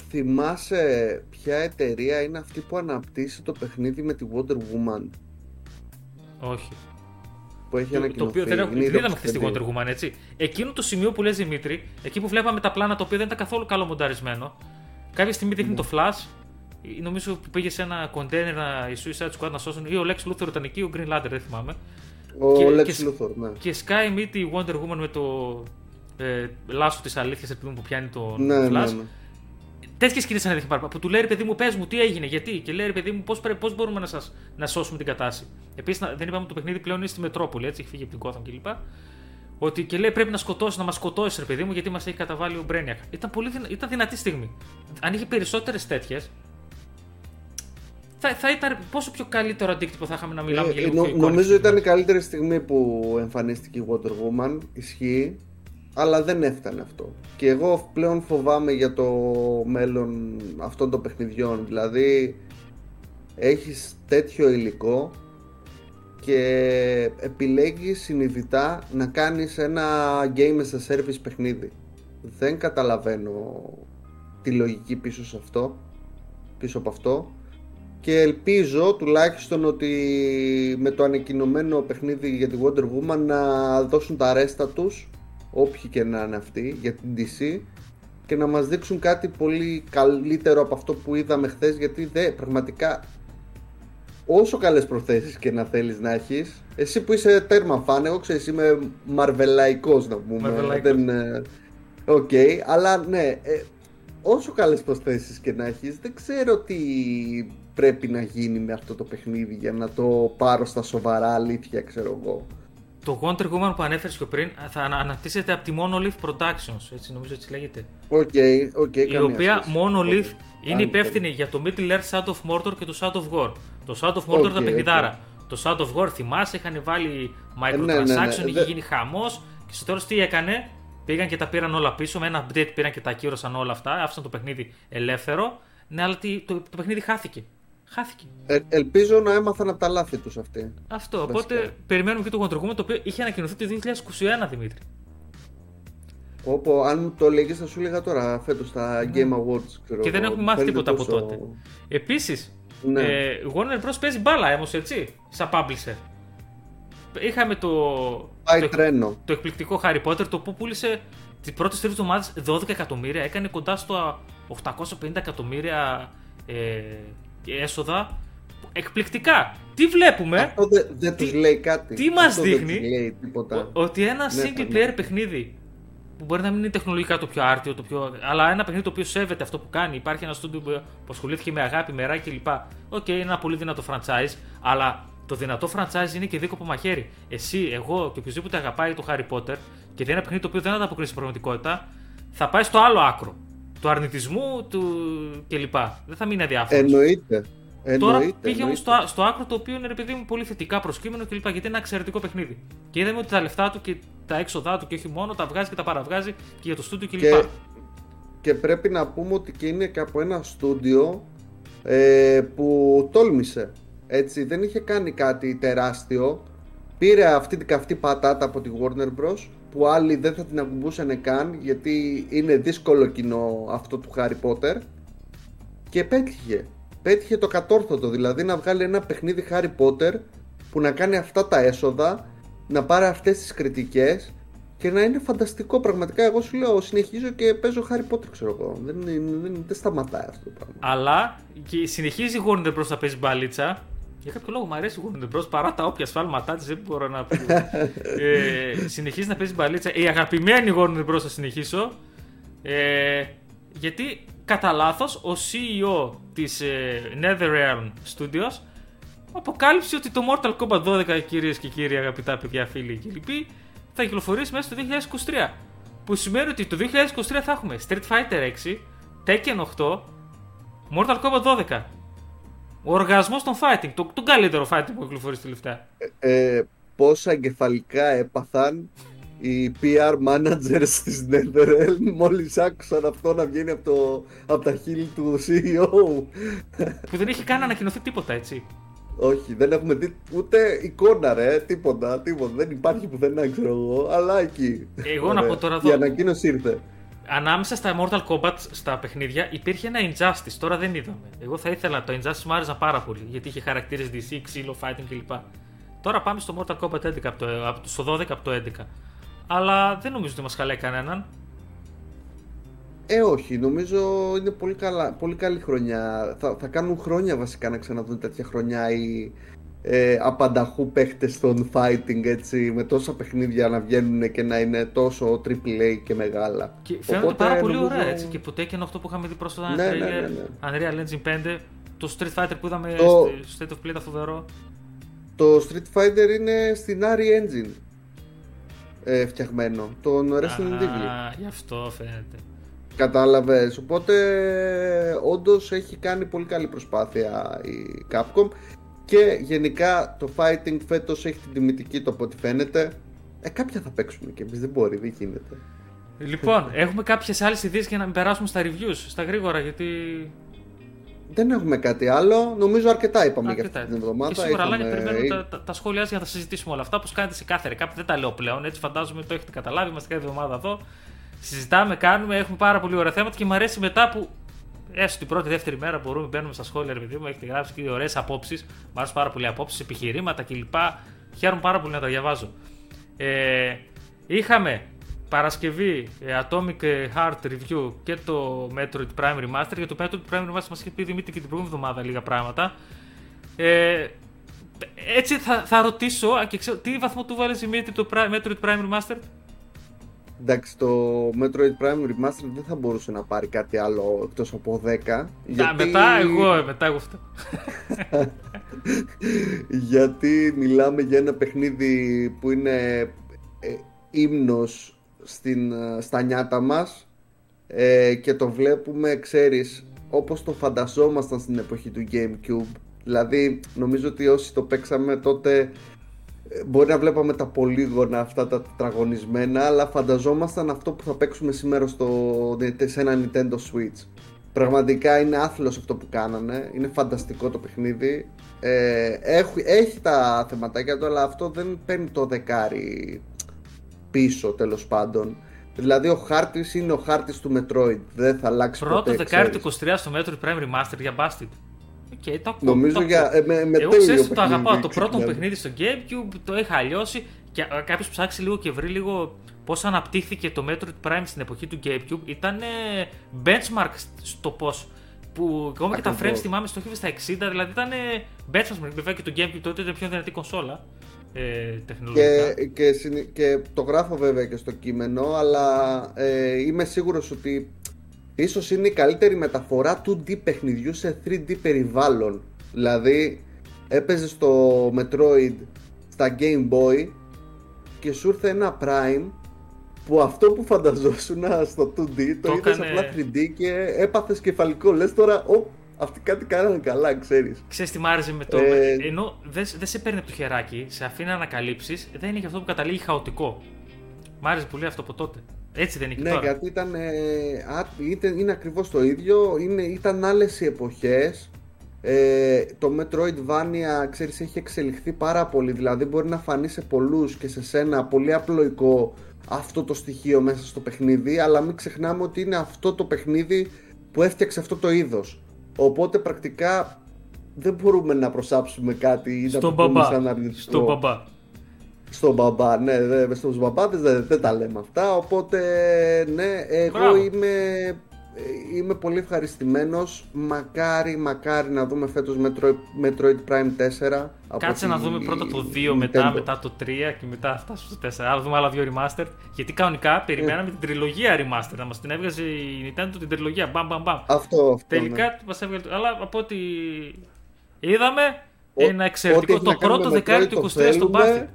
Θυμάσαι ποια εταιρεία είναι αυτή που αναπτύσσει το παιχνίδι με τη Wonder Woman; Όχι που έχει το, το οποίο δεν, έχουμε, δεν είδαμε χθες τη Wonder Woman, έτσι. Εκείνο το σημείο που λες Δημήτρη, εκεί που βλέπαμε τα πλάνα το οποίο δεν ήταν καθόλου καλό μονταρισμένο, κάποια στιγμή δείχνει το flash. Νομίζω που πήγε σε ένα κοντέινερ η Suicide Squad να σώσουν, ή ο Lex Luthor ήταν εκεί, ο Green Lantern, δεν θυμάμαι. Ο και, Lex και, Luthor, ναι. Και Sky Meet η Wonder Woman με το ε, λάσος της αλήθειας επειδή που πιάνει το ναι, flash. Ναι, ναι. Τέτοιες σκηνέ αν δείχνει Που του λέει ρε παιδί μου, πες μου τι έγινε, γιατί. Και λέει ρε παιδί μου, πώς πώς μπορούμε να, σας, να σώσουμε την κατάσταση. Επίσης, δεν είπαμε ότι το παιχνίδι πλέον είναι στη Μετρόπολη, έτσι, έχει φύγει από την Κόθαμ κλπ. Ότι και λέει πρέπει να σκοτώσεις, να μας σκοτώσεις ρε παιδί μου, γιατί μας έχει καταβάλει ο Μπρένιακ. Ήταν, πολύ, ήταν δυνατή στιγμή. Αν είχε περισσότερες τέτοιες, θα, θα ήταν πόσο πιο καλύτερο αντίκτυπο θα είχαμε να μιλάμε ε, για λίγο νο, Νομίζω ήταν η καλύτερη στιγμή που εμφανίστηκε η Water Woman. Ισχύει αλλά δεν έφτανε αυτό. Και εγώ πλέον φοβάμαι για το μέλλον αυτών των παιχνιδιών. Δηλαδή, έχεις τέτοιο υλικό και επιλέγεις συνειδητά να κάνεις ένα game as a service παιχνίδι. Δεν καταλαβαίνω τη λογική πίσω σε αυτό, πίσω από αυτό και ελπίζω τουλάχιστον ότι με το ανακοινωμένο παιχνίδι για τη Wonder Woman να δώσουν τα ρέστα τους όποιοι και να είναι αυτοί για την DC και να μας δείξουν κάτι πολύ καλύτερο από αυτό που είδαμε χθες γιατί δε, πραγματικά όσο καλές προθέσεις και να θέλεις να έχεις, εσύ που είσαι τέρμα φαν, εγώ ξέρεις είμαι μαρβελαϊκός να πούμε. Δεν, ε, OK, okay, αλλά ναι, ε, όσο καλές προθέσεις και να έχεις, δεν ξέρω τι πρέπει να γίνει με αυτό το παιχνίδι για να το πάρω στα σοβαρά αλήθεια, ξέρω εγώ. Το Wonder Woman που ανέφερες πιο πριν θα αναπτύσσεται από τη Monolith Productions, έτσι νομίζω έτσι λέγεται. OK, okay, okay, Η οποία Monolith είναι υπεύθυνη για το Middle Earth Shadow of Mordor και το Shadow of War. Το Shadow of Mordor okay, ήταν παιχνιδάρα. Το Shadow of War θυμάσαι, είχαν βάλει microtransaction, ναι, ναι, ναι, είχε γίνει χαμός και στο τέλος τι έκανε, πήγαν και τα πήραν όλα πίσω. Με ένα update πήραν και τα ακύρωσαν όλα αυτά, άφησαν το παιχνίδι ελεύθερο. Ναι, αλλά το, το παιχνίδι χάθηκε. Χάθηκε. Ε, ελπίζω να έμαθαν από τα λάθη τους αυτοί. Αυτό. Βασικά. Οπότε περιμένουμε και το Wonder Woman το οποίο είχε ανακοινωθεί το 2021, Δημήτρη. Όπω αν το λέγε, θα σου έλεγα τώρα φέτος στα ναι. Game Awards. Ξέρω, και δεν έχουμε μάθει τίποτα τόσο... από τότε. Επίσης, ναι. ε, Warner Bros. παίζει μπάλα όμως έτσι, σαν publisher. Είχαμε το. το, τρένο. το εκπληκτικό Harry Potter το που πούλησε τις πρώτες τρεις εβδομάδες 12 εκατομμύρια. Έκανε κοντά στο 850 εκατομμύρια ε, έσοδα. Εκπληκτικά. Τι βλέπουμε; Αυτό δεν δε τους λέει κάτι. Τι μας δείχνει. ότι ένα ναι, single player παιχνίδι που μπορεί να μην είναι τεχνολογικά το πιο άρτιο, το πιο... αλλά ένα παιχνίδι το οποίο σέβεται αυτό που κάνει. Υπάρχει ένα στούντιο που ασχολήθηκε με αγάπη, μεράκι κλπ. OK, okay, είναι ένα πολύ δυνατό franchise, αλλά το δυνατό franchise είναι και δίκοπο μαχαίρι. Εσύ, εγώ και οποιοδήποτε αγαπάει το Harry Potter και δεν είναι ένα παιχνίδι το οποίο δεν ανταποκρίνει στην πραγματικότητα, θα πάει στο άλλο άκρο. Του αρνητισμού του κλπ. Δεν θα μείνει αδιάφορος. Εννοείται. Τώρα πήγε όμως στο, στο άκρο το οποίο είναι ρε παιδί μου πολύ θετικά προσκείμενο κλπ. Γιατί είναι ένα εξαιρετικό παιχνίδι. Και είδαμε ότι τα λεφτά του και τα έξοδά του και όχι μόνο τα βγάζει και τα παραβγάζει και για το στούντιο κλπ. Και, και πρέπει να πούμε ότι και είναι και από ένα στούντιο ε, που τόλμησε. Έτσι, δεν είχε κάνει κάτι τεράστιο. Πήρε αυτή την καυτή πατάτα από τη Warner Bros. Που άλλοι δεν θα την ακουμπούσαν καν γιατί είναι δύσκολο κοινό αυτό του Harry Potter και πέτυχε πέτυχε το κατόρθωτο, δηλαδή να βγάλει ένα παιχνίδι Harry Potter που να κάνει αυτά τα έσοδα, να πάρει αυτές τις κριτικές και να είναι φανταστικό πραγματικά. Εγώ σου λέω, συνεχίζω και παίζω Harry Potter, ξέρω εγώ. Δεν, δεν, δεν, δεν σταματάει αυτό το πράγμα. Αλλά και συνεχίζει η Warner Bros. να παίζει μπαλίτσα. Για κάποιο λόγο μου αρέσει η Warner Bros. παρά τα όποια σφάλματά της, δεν μπορώ να πω. ε, συνεχίζει να παίζει μπαλίτσα. Η αγαπημένη Warner Bros. θα συνεχίσω. Ε, γιατί κατά λάθος ο CEO της ε, NetherRealm Studios αποκάλυψε ότι το Mortal Kombat 12 κυρίες και κύριοι αγαπητά παιδιά φίλοι και λοιποί θα κυκλοφορήσει μέσα στο 2023 που σημαίνει ότι το 2023 θα έχουμε Street Fighter 6, Tekken 8, Mortal Kombat 12 ο οργασμός των fighting, το, το καλύτερο fighting που κυκλοφορήσει τελευταία. Ε, ε, πόσα εγκεφαλικά έπαθαν οι PR managers της NetherRealm μόλις άκουσαν αυτό να βγαίνει από, το, από τα χείλη του CEO. Που δεν έχει καν ανακοινωθεί τίποτα, έτσι. Όχι, δεν έχουμε δει ούτε εικόνα, ρε. Τίποτα, τίποτα. Δεν υπάρχει πουθενά, ξέρω εγώ. Αλλά εκεί. Εγώ να πω τώρα εδώ. Η ανακοίνωση ήρθε. Ανάμεσα στα Mortal Kombat στα παιχνίδια υπήρχε ένα Injustice. Τώρα δεν είδαμε. Εγώ θα ήθελα το Injustice μου άρεσε πάρα πολύ. Γιατί είχε χαρακτήρες DC, ξύλο, fighting κλπ. Τώρα πάμε στο Mortal Kombat 11 από το, στο 12 από το 11 αλλά δεν νομίζω ότι μας χαλάει κανέναν. Ε, όχι. Νομίζω είναι πολύ, καλά, πολύ καλή χρονιά. Θα, θα κάνουν χρόνια βασικά να ξαναδούν τέτοια χρονιά οι ε, απανταχού παίχτες στον fighting έτσι, με τόσα παιχνίδια να βγαίνουν και να είναι τόσο AAA και μεγάλα. Και φαίνεται πάρα πολύ νομίζω... ωραία έτσι. Και που Tekken αυτό που είχαμε δει πρόσφατα ναι, ναι, ναι, ναι. Unreal Engine 5, το Street Fighter που είδαμε το... στο State of Play, τα φοβερό. Το Street Fighter είναι στην Ari Engine ε, φτιαγμένο. Τον Resident Evil. Α, γι' αυτό φαίνεται. Κατάλαβες. Οπότε όντως έχει κάνει πολύ καλή προσπάθεια η Capcom και γενικά το fighting φέτος έχει την τιμητική το από ό,τι φαίνεται. Ε, κάποια θα παίξουμε και εμείς, δεν μπορεί, δεν γίνεται. Λοιπόν, έχουμε κάποιες άλλες ιδέες για να μην περάσουμε στα reviews, στα γρήγορα, γιατί δεν έχουμε κάτι άλλο. Νομίζω αρκετά είπαμε αρκετά. για αυτή την εβδομάδα. Και σίγουρα, Είχαμε... περιμένουμε τα, τα, σχόλιά για να συζητήσουμε όλα αυτά. Όπως κάνετε σε κάθε ρεκάπ. Δεν τα λέω πλέον. Έτσι φαντάζομαι το έχετε καταλάβει. Είμαστε κάθε εβδομάδα εδώ. Συζητάμε, κάνουμε. Έχουμε πάρα πολύ ωραία θέματα και μου αρέσει μετά που έστω την πρώτη, δεύτερη μέρα μπορούμε μπαίνουμε στα σχόλια. Ρε παιδί μου, έχετε γράψει και ωραίες απόψεις. Μου αρέσουν πάρα πολύ απόψεις, επιχειρήματα κλπ. Χαίρομαι πάρα πολύ να τα διαβάζω. Ε, είχαμε Παρασκευή ε, Atomic Heart Review και το Metroid Prime Remaster. Για το Metroid Prime Remaster μας είχε πει Δημήτρη και την προηγούμενη εβδομάδα λίγα πράγματα. Ε, έτσι θα, θα ρωτήσω, και ξέρω, τι βαθμό του βάλει η Metroid, το Metroid Prime Remastered. Εντάξει, το Metroid Prime Remastered δεν θα μπορούσε να πάρει κάτι άλλο εκτός από 10. Γιατί... μετά εγώ, μετά εγώ αυτό. γιατί μιλάμε για ένα παιχνίδι που είναι ε, ύμνος στην, ε, στα νιάτα μας ε, και το βλέπουμε, ξέρεις, όπως το φανταζόμασταν στην εποχή του Gamecube. Δηλαδή, νομίζω ότι όσοι το παίξαμε τότε ε, μπορεί να βλέπαμε τα πολύγωνα αυτά τα τετραγωνισμένα, αλλά φανταζόμασταν αυτό που θα παίξουμε σήμερα στο, σε ένα Nintendo Switch. Πραγματικά είναι άθλος αυτό που κάνανε, είναι φανταστικό το παιχνίδι. Ε, έχει, έχει τα θεματάκια του, αλλά αυτό δεν παίρνει το δεκάρι πίσω τέλος πάντων. Δηλαδή ο χάρτης είναι ο χάρτης του Metroid. Δεν θα αλλάξει Πρώτο ποτέ. Πρώτο δεκάρι του 23 στο Metroid Prime Remaster για Bastard. Okay, το ακούω, Νομίζω το για. Ε, με, με Εγώ ξέρω το αγαπάω. Το πρώτο παιχνίδι στο Gamecube το είχα αλλιώσει και κάποιος ψάξει λίγο και βρει λίγο πώς αναπτύχθηκε το Metroid Prime στην εποχή του Gamecube. Ήταν benchmark στο πώς. Που ακόμα και τα frames θυμάμαι στο στα 60, δηλαδή ήταν benchmark. Βέβαια και το Gamecube τότε ήταν πιο δυνατή κονσόλα ε, τεχνολογικά. Και, και, και, το γράφω βέβαια και στο κείμενο, αλλά ε, είμαι σίγουρος ότι ίσως είναι η καλύτερη μεταφορά 2D παιχνιδιού σε 3D περιβάλλον. Δηλαδή, έπαιζες στο Metroid στα Game Boy και σου ήρθε ένα Prime που αυτό που φανταζόσουν στο 2D το, το είδες απλά 3D και έπαθες κεφαλικό. Λες τώρα, αυτοί κάτι κάνανε καλά, ξέρεις. Ξέρεις τι μ' άρεσε με το. Ε... Ενώ δεν δε σε παίρνει από το χεράκι, σε αφήνει να ανακαλύψεις, δεν είναι και αυτό που καταλήγει χαοτικό. Μ' άρεσε πολύ αυτό από τότε. Έτσι δεν είναι ναι, τώρα. γιατί ήταν, ε, ήταν, είναι ακριβώς το ίδιο. Είναι, ήταν άλλες οι εποχές. Ε, το Metroidvania, ξέρεις, έχει εξελιχθεί πάρα πολύ. Δηλαδή μπορεί να φανεί σε πολλούς και σε σένα πολύ απλοϊκό αυτό το στοιχείο μέσα στο παιχνίδι, αλλά μην ξεχνάμε ότι είναι αυτό το παιχνίδι που έφτιαξε αυτό το είδος. Οπότε πρακτικά δεν μπορούμε να προσάψουμε κάτι ή να το πούμε σαν αρνητικό. Στον μπαμπά. Στον μπαμπά, ναι, δε, στους μπαμπάδες δεν, δεν τα λέμε αυτά, οπότε ναι, εγώ είμαι είμαι πολύ ευχαριστημένος. Μακάρι, μακάρι να δούμε φέτος Metroid, Metroid Prime 4. Κάτσε να δούμε πρώτα το 2, μετά, μετά το 3 και μετά φτάσουμε στο 4. Άρα δούμε άλλα δύο remastered. Γιατί κανονικά περιμέναμε την τριλογία remastered. Να μα την έβγαζε η Nintendo την τριλογία. Μπαμ, μπαμ, μπαμ. Αυτό, αυτό. Τελικά ναι. μας έβγαλε. Αλλά από ό,τι είδαμε, ο, ένα εξαιρετικό. Το πρώτο δεκάρι του 23 στον Bastard.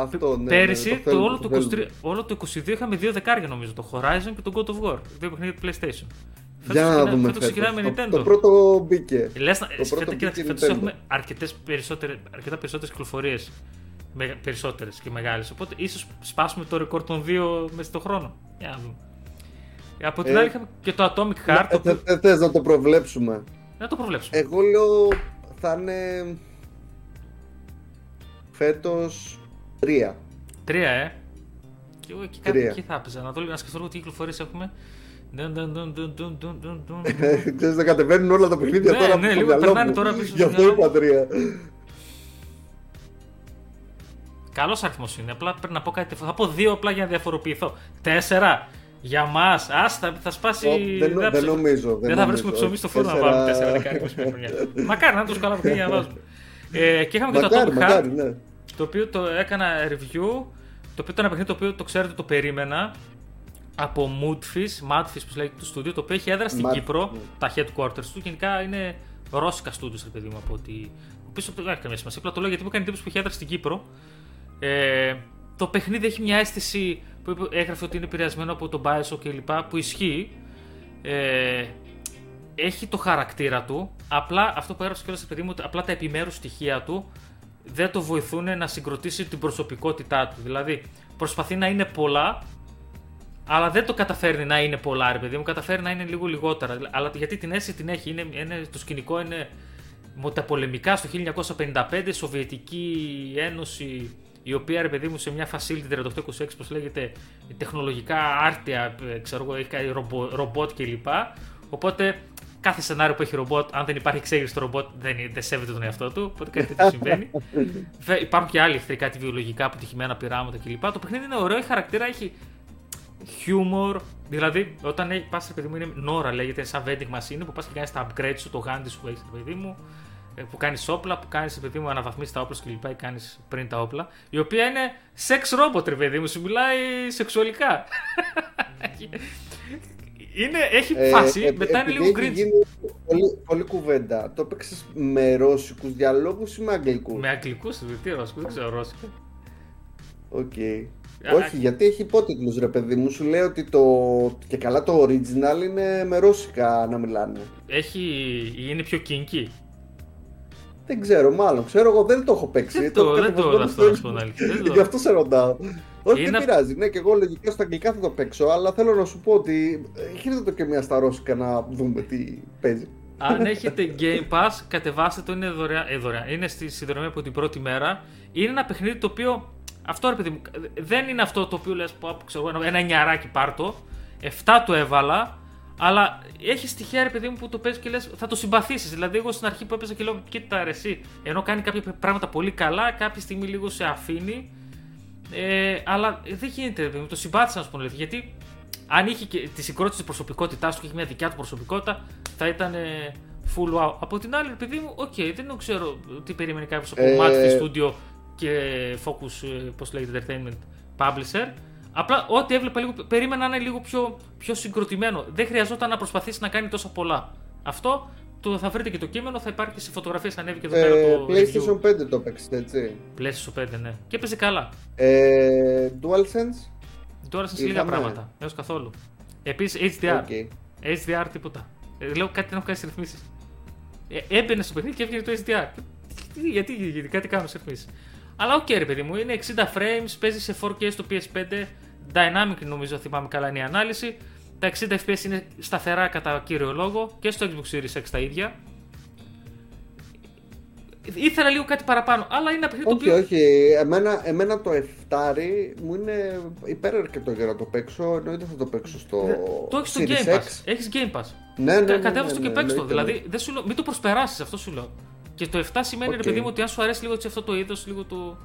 Αυτό, ναι, Πέρυσι, ναι, το, το, όλο, το 23, όλο το 22 είχαμε δύο δεκάρια νομίζω. Το Horizon και το God of War. Δύο παιχνίδια του PlayStation. Για να δούμε φέτος ξεκινάμε με Nintendo. Το πρώτο μπήκε. Λες, το πρώτο μπήκε φέτος έχουμε αρκετές περισσότερες, αρκετά περισσότερες κυκλοφορίες. Με, περισσότερες και μεγάλες. Οπότε ίσως σπάσουμε το ρεκόρ των δύο μέσα στον χρόνο. Για να δούμε. Από την ε, άλλη είχαμε και το Atomic Heart. Ε, το... ε, θες να το προβλέψουμε. Να το προβλέψουμε. Εγώ λέω θα είναι φέτος Τρία. Τρία, ε. Και εγώ εκεί κάπου εκεί θα έπαιζα. Να δω λίγο να σκεφτώ τι κυκλοφορίες έχουμε. Ξέρεις να κατεβαίνουν όλα τα παιχνίδια ναι, τώρα Ναι, λίγο περνάνε τώρα πίσω Γι' αυτό είπα τρία Καλός αριθμός είναι. Απλά πρέπει να πω κάτι. Θα πω δύο απλά για να διαφοροποιηθώ. Τέσσερα. Για μας, άστα, θα σπάσει. δεν, δεν, δεν νομίζω. Δεν, θα βρίσκουμε ψωμί στο φούρνο να βάλουμε τέσσερα δεκάρια χρόνια. Μακάρι να είναι τόσο καλά παιχνίδια να βάζουμε. Ε, και είχαμε και το Atomic Heart το οποίο το έκανα review, το οποίο ήταν ένα παιχνίδι το οποίο το ξέρετε το περίμενα από Moodfish, Madfish που λέγεται το στούντιο, το οποίο έχει έδρα στην Κύπρο, ναι. τα headquarters του, γενικά είναι ρώσικα στούντιος, ρε παιδί μου, από ότι... Πίσω από το έχει καμία σημασία, απλά το λέω γιατί μου έκανε εντύπωση που έχει έδρα στην Κύπρο. Ε, το παιχνίδι έχει μια αίσθηση που έγραφε ότι είναι επηρεασμένο από τον Bioshock κλπ. που ισχύει. Ε, έχει το χαρακτήρα του, απλά αυτό που έγραψε κιόλας, παιδί μου, απλά τα επιμέρους στοιχεία του δεν το βοηθούν να συγκροτήσει την προσωπικότητά του. Δηλαδή, προσπαθεί να είναι πολλά, αλλά δεν το καταφέρνει να είναι πολλά, ρε παιδί μου. Καταφέρει να είναι λίγο λιγότερα. Αλλά γιατί την αίσθηση την έχει, είναι, είναι, το σκηνικό είναι πολεμικά στο 1955, Σοβιετική Ένωση, η οποία ρε παιδί μου σε μια facility 3826, πώς λέγεται, τεχνολογικά άρτια, ε, ξέρω εγώ, έχει κάνει ρομπότ κλπ. Οπότε κάθε σενάριο που έχει ρομπότ, αν δεν υπάρχει εξέγερση στο ρομπότ, δεν, δεν σέβεται τον εαυτό του. Οπότε κάτι τέτοιο συμβαίνει. Υπάρχουν και άλλοι εχθροί, κάτι βιολογικά αποτυχημένα πειράματα κλπ. Το παιχνίδι είναι ωραίο, η χαρακτήρα έχει χιούμορ. Δηλαδή, όταν πας, παιδί μου, είναι νόρα, λέγεται σαν vending machine που πας και κάνεις τα upgrades σου, το γάντι σου που έχει, παιδί μου. ε, που κάνεις όπλα, που κάνεις παιδί μου αναβαθμίσεις τα όπλα και λοιπά, ή κάνεις πριν τα όπλα. Η οποία είναι sex robot, ρε παιδί μου, σου μιλάει σεξουαλικά. είναι, έχει ε, φάση, ε, μετά είναι λίγο cringe. Πολύ, πολύ κουβέντα. Το έπαιξε με ρώσικους διαλόγους ή με αγγλικούς; Με αγγλικούς, τι ρώσικου, δεν ξέρω ρώσικα. OK. Okay. Όχι, γιατί έχει υπότιτλους ρε παιδί μου. Σου λέει ότι το. και καλά το original είναι με ρώσικα να μιλάνε. Έχει. είναι πιο kinky. Δεν ξέρω, μάλλον. Ξέρω εγώ δεν το έχω παίξει. Δεν το, δεν το, αυτό Γι' αυτό σε ρωτάω. Όχι, δεν πειράζει. Ναι, και εγώ λογικά στα αγγλικά θα το παίξω, αλλά θέλω να σου πω ότι χείρετε το και μια στα ρώσικα να δούμε τι παίζει. Αν έχετε Game Pass, κατεβάστε το, είναι δωρεάν. Ε, δωρεάν. Είναι στη συνδρομή από την πρώτη μέρα. Είναι ένα παιχνίδι το οποίο αυτό ρε παιδί μου, δεν είναι αυτό το οποίο λες πω, ξέρω, ένα νιαράκι πάρτο. 7 το έβαλα, αλλά έχει στοιχεία ρε παιδί μου που το παίζεις και λες θα το συμπαθήσεις. Δηλαδή, εγώ στην αρχή που έπαιζα και λέω: Κοίτα, ρε, εσύ, ενώ κάνει κάποια πράγματα πολύ καλά, κάποια στιγμή λίγο σε αφήνει. Ε, αλλά δεν γίνεται, ρε παιδί μου, το συμπάθησα να σου πω Γιατί αν είχε και τη συγκρότηση της προσωπικότητάς του και είχε μια δικιά του προσωπικότητα, θα ήταν full wow. Από την άλλη, παιδί μου, OK, okay, δεν ξέρω τι περίμενε κάποιος από το ε... Studio και Focus, ε, πώς λέγεται, Entertainment Publisher. Απλά ό,τι έβλεπα λίγο, περίμενα να είναι λίγο πιο, πιο συγκροτημένο. Δεν χρειαζόταν να προσπαθήσει να κάνει τόσα πολλά. Αυτό το, θα βρείτε και το κείμενο, θα υπάρχει σε φωτογραφίες, ανέβηκε εδώ πέρα ε, το. PlayStation 5 το έπαιξες, έτσι. PlayStation 5, ναι. Και έπαιζε καλά. Ε, DualSense; DualSense λίγα πράγματα. Έως καθόλου. Επίσης HDR. Okay. HDR τίποτα. Ε, λέω κάτι να έχω κάνει ρυθμίσεις. Ε, έμπαινε στο παιχνίδι και έβγαινε το HDR. Γιατί, γιατί κάτι κάνω σε ρυθμίσεις. Αλλά OK, okay, ρε παιδί μου, είναι 60 frames, παίζει σε 4K στο PS5. Dynamic νομίζω, θυμάμαι καλά είναι η ανάλυση. Τα 60 FPS είναι σταθερά κατά κύριο λόγο και στο Xbox Series X τα ίδια. Ήθελα λίγο κάτι παραπάνω, αλλά είναι παιχνίδι το οποίο. Όχι, όχι. Εμένα, εμένα το 7 μου είναι υπεραρκετό για να το παίξω. Εννοείται θα το παίξω στο. Το έχεις στο Game Pass. Έχεις Game Pass. Ναι, ναι. ναι, ναι Κατέβασε το ναι, και παίξε το. Δηλαδή, δεν σου μην το προσπεράσεις, αυτό σου λέω. Και το 7 σημαίνει, okay. ρε παιδί μου, ότι αν σου αρέσει λίγο αυτό το είδος, λίγο το.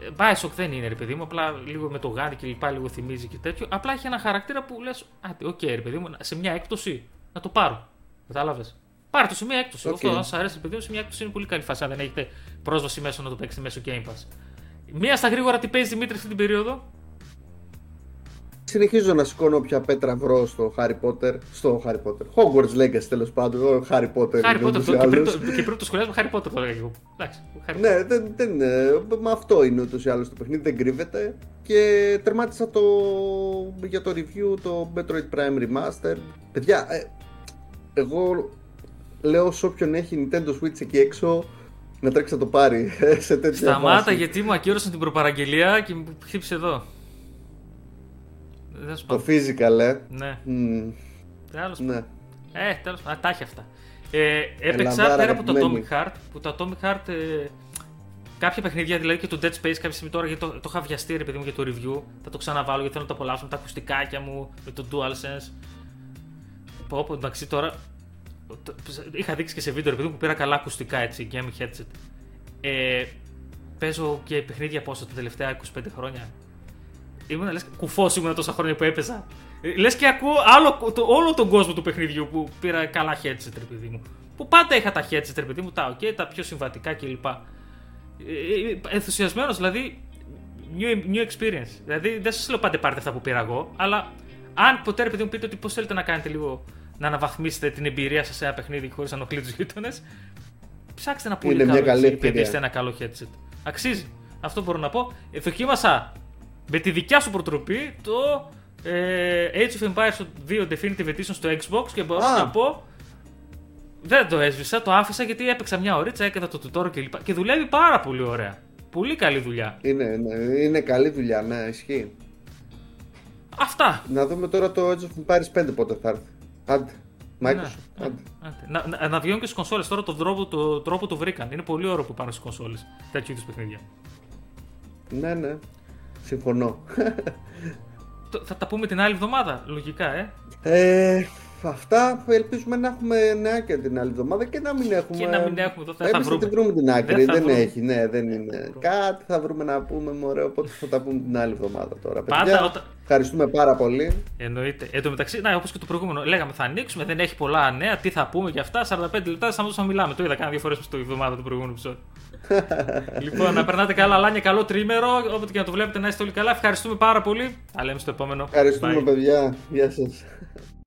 Ε, Bioshock δεν είναι, ρε παιδί μου, απλά λίγο με το γάντι και λοιπά, λίγο θυμίζει και τέτοιο. Απλά έχει ένα χαρακτήρα που λες, Α, OK, okay, ρε παιδί μου, σε μια έκπτωση να το πάρω. Κατάλαβες. Πάρε το σε μια έκπτωση. Okay. Αυτό, αν σας αρέσει, ρε παιδί μου, σε μια έκπτωση είναι πολύ καλή φάση. Αν δεν έχετε πρόσβαση μέσω να το παίξετε μέσω Game Pass. Μία στα γρήγορα τι παίζει Δημήτρη αυτή την περίοδο; Συνεχίζω να σηκώνω όποια πέτρα βρω στο Harry Potter. Στο Harry Potter. Hogwarts Legacy τέλος πάντων. Ο Harry Potter. Harry Potter. Το, και, πριν το, και πριν το σχολιάζουμε Harry Potter το λέγαμε. Ναι, δεν, δεν, με αυτό είναι ούτως ή άλλως το παιχνίδι. Δεν κρύβεται. Και τερμάτισα το, για το review το Metroid Prime Remaster. Παιδιά, ε, εγώ λέω σε όποιον έχει Nintendo Switch εκεί έξω να τρέξει να το πάρει σε τέτοια Σταμάτα γιατί μου ακύρωσαν την προπαραγγελία και μου χύψε εδώ. Το physical, ε. Ναι. Mm. Τέλος ναι. Ε, τέλος πάντων. Τα έχει αυτά. Ε, έπαιξα πέρα από το Atomic Heart, που το Atomic Heart ε, κάποια παιχνίδια, δηλαδή και το Dead Space, κάποια στιγμή τώρα γιατί το, το είχα βιαστεί ρε παιδί μου για το review. Θα το ξαναβάλω γιατί θέλω να το απολαύσω με τα ακουστικάκια μου, με το DualSense. Πω, πω, εντάξει τώρα. Το, είχα δείξει και σε βίντεο ρε παιδί μου που πήρα καλά ακουστικά έτσι, gaming headset. Ε, παίζω και παιχνίδια πόσο τα τελευταία 25 χρόνια. Ήμουν λες, κουφός ήμουν τόσα χρόνια που έπαιζα. Ε, λες και ακούω άλλο, το, όλο τον κόσμο του παιχνιδιού που πήρα καλά headset, ρε παιδί μου. Που πάντα είχα τα headset, ρε παιδί μου, τα ok, τα πιο συμβατικά κλπ. Ε, ε, Ενθουσιασμένος, δηλαδή. New, new experience. Δηλαδή δεν σας λέω πάντα πάρτε αυτά που πήρα εγώ, αλλά αν ποτέ ρε παιδί μου πείτε ότι πώς θέλετε να κάνετε λίγο να αναβαθμίσετε την εμπειρία σας σε ένα παιχνίδι χωρίς να ενοχλεί τους γείτονες, ψάξτε ένα πολύ καλό headset, ένα καλό headset. Αξίζει. Αυτό μπορώ να πω. δοκίμασα με τη δικιά σου προτροπή το ε, Age of Empires 2 Definitive Edition στο Xbox και μπορώ να πω δεν το έσβησα, το άφησα γιατί έπαιξα μια ωρίτσα, έκανα το tutorial κλπ. Και, και δουλεύει πάρα πολύ ωραία. Πολύ καλή δουλειά. Είναι, είναι, είναι καλή δουλειά, ναι, ισχύει. Αυτά. Να δούμε τώρα το Age of Empires 5 πότε θα έρθει. Άντε. Microsoft. Ναι, άντε. Ναι. Να, να, να βγαίνουν και στις κονσόλες. Τώρα τον τρόπο, το, τρόπο το βρήκαν. Είναι πολύ ωραίο που πάνε στις κονσόλες τέτοιου είδους παιχνίδια. Ναι, ναι. Συμφωνώ. θα τα πούμε την άλλη εβδομάδα, λογικά, ε. ε αυτά ελπίζουμε να έχουμε νέα και την άλλη εβδομάδα και να μην έχουμε. Και να μην έχουμε, εδώ δεν θα βρούμε. Θα βρούμε την άκρη, δεν, δεν έχει, ναι, δεν είναι. Κάτι θα βρούμε να πούμε, μωρέ, οπότε θα τα πούμε την άλλη εβδομάδα τώρα. Πάντα, Παιδιά, όταν... Ευχαριστούμε πάρα πολύ. Εννοείται. Εν τω μεταξύ, να, όπως και το προηγούμενο, λέγαμε θα ανοίξουμε, δεν έχει πολλά νέα, τι θα πούμε για αυτά. 45 λεπτά θα να μιλάμε. Το είδα κάνα δύο φορές στο εβδομάδα του προηγούμενου επεισόδου. Λοιπόν, να περνάτε καλά, Λάνια, καλό τρίμερο. Όποτε και να το βλέπετε, να είστε όλοι καλά. Ευχαριστούμε πάρα πολύ. Τα λέμε στο επόμενο. Ευχαριστούμε, Bye. παιδιά. Γεια σας.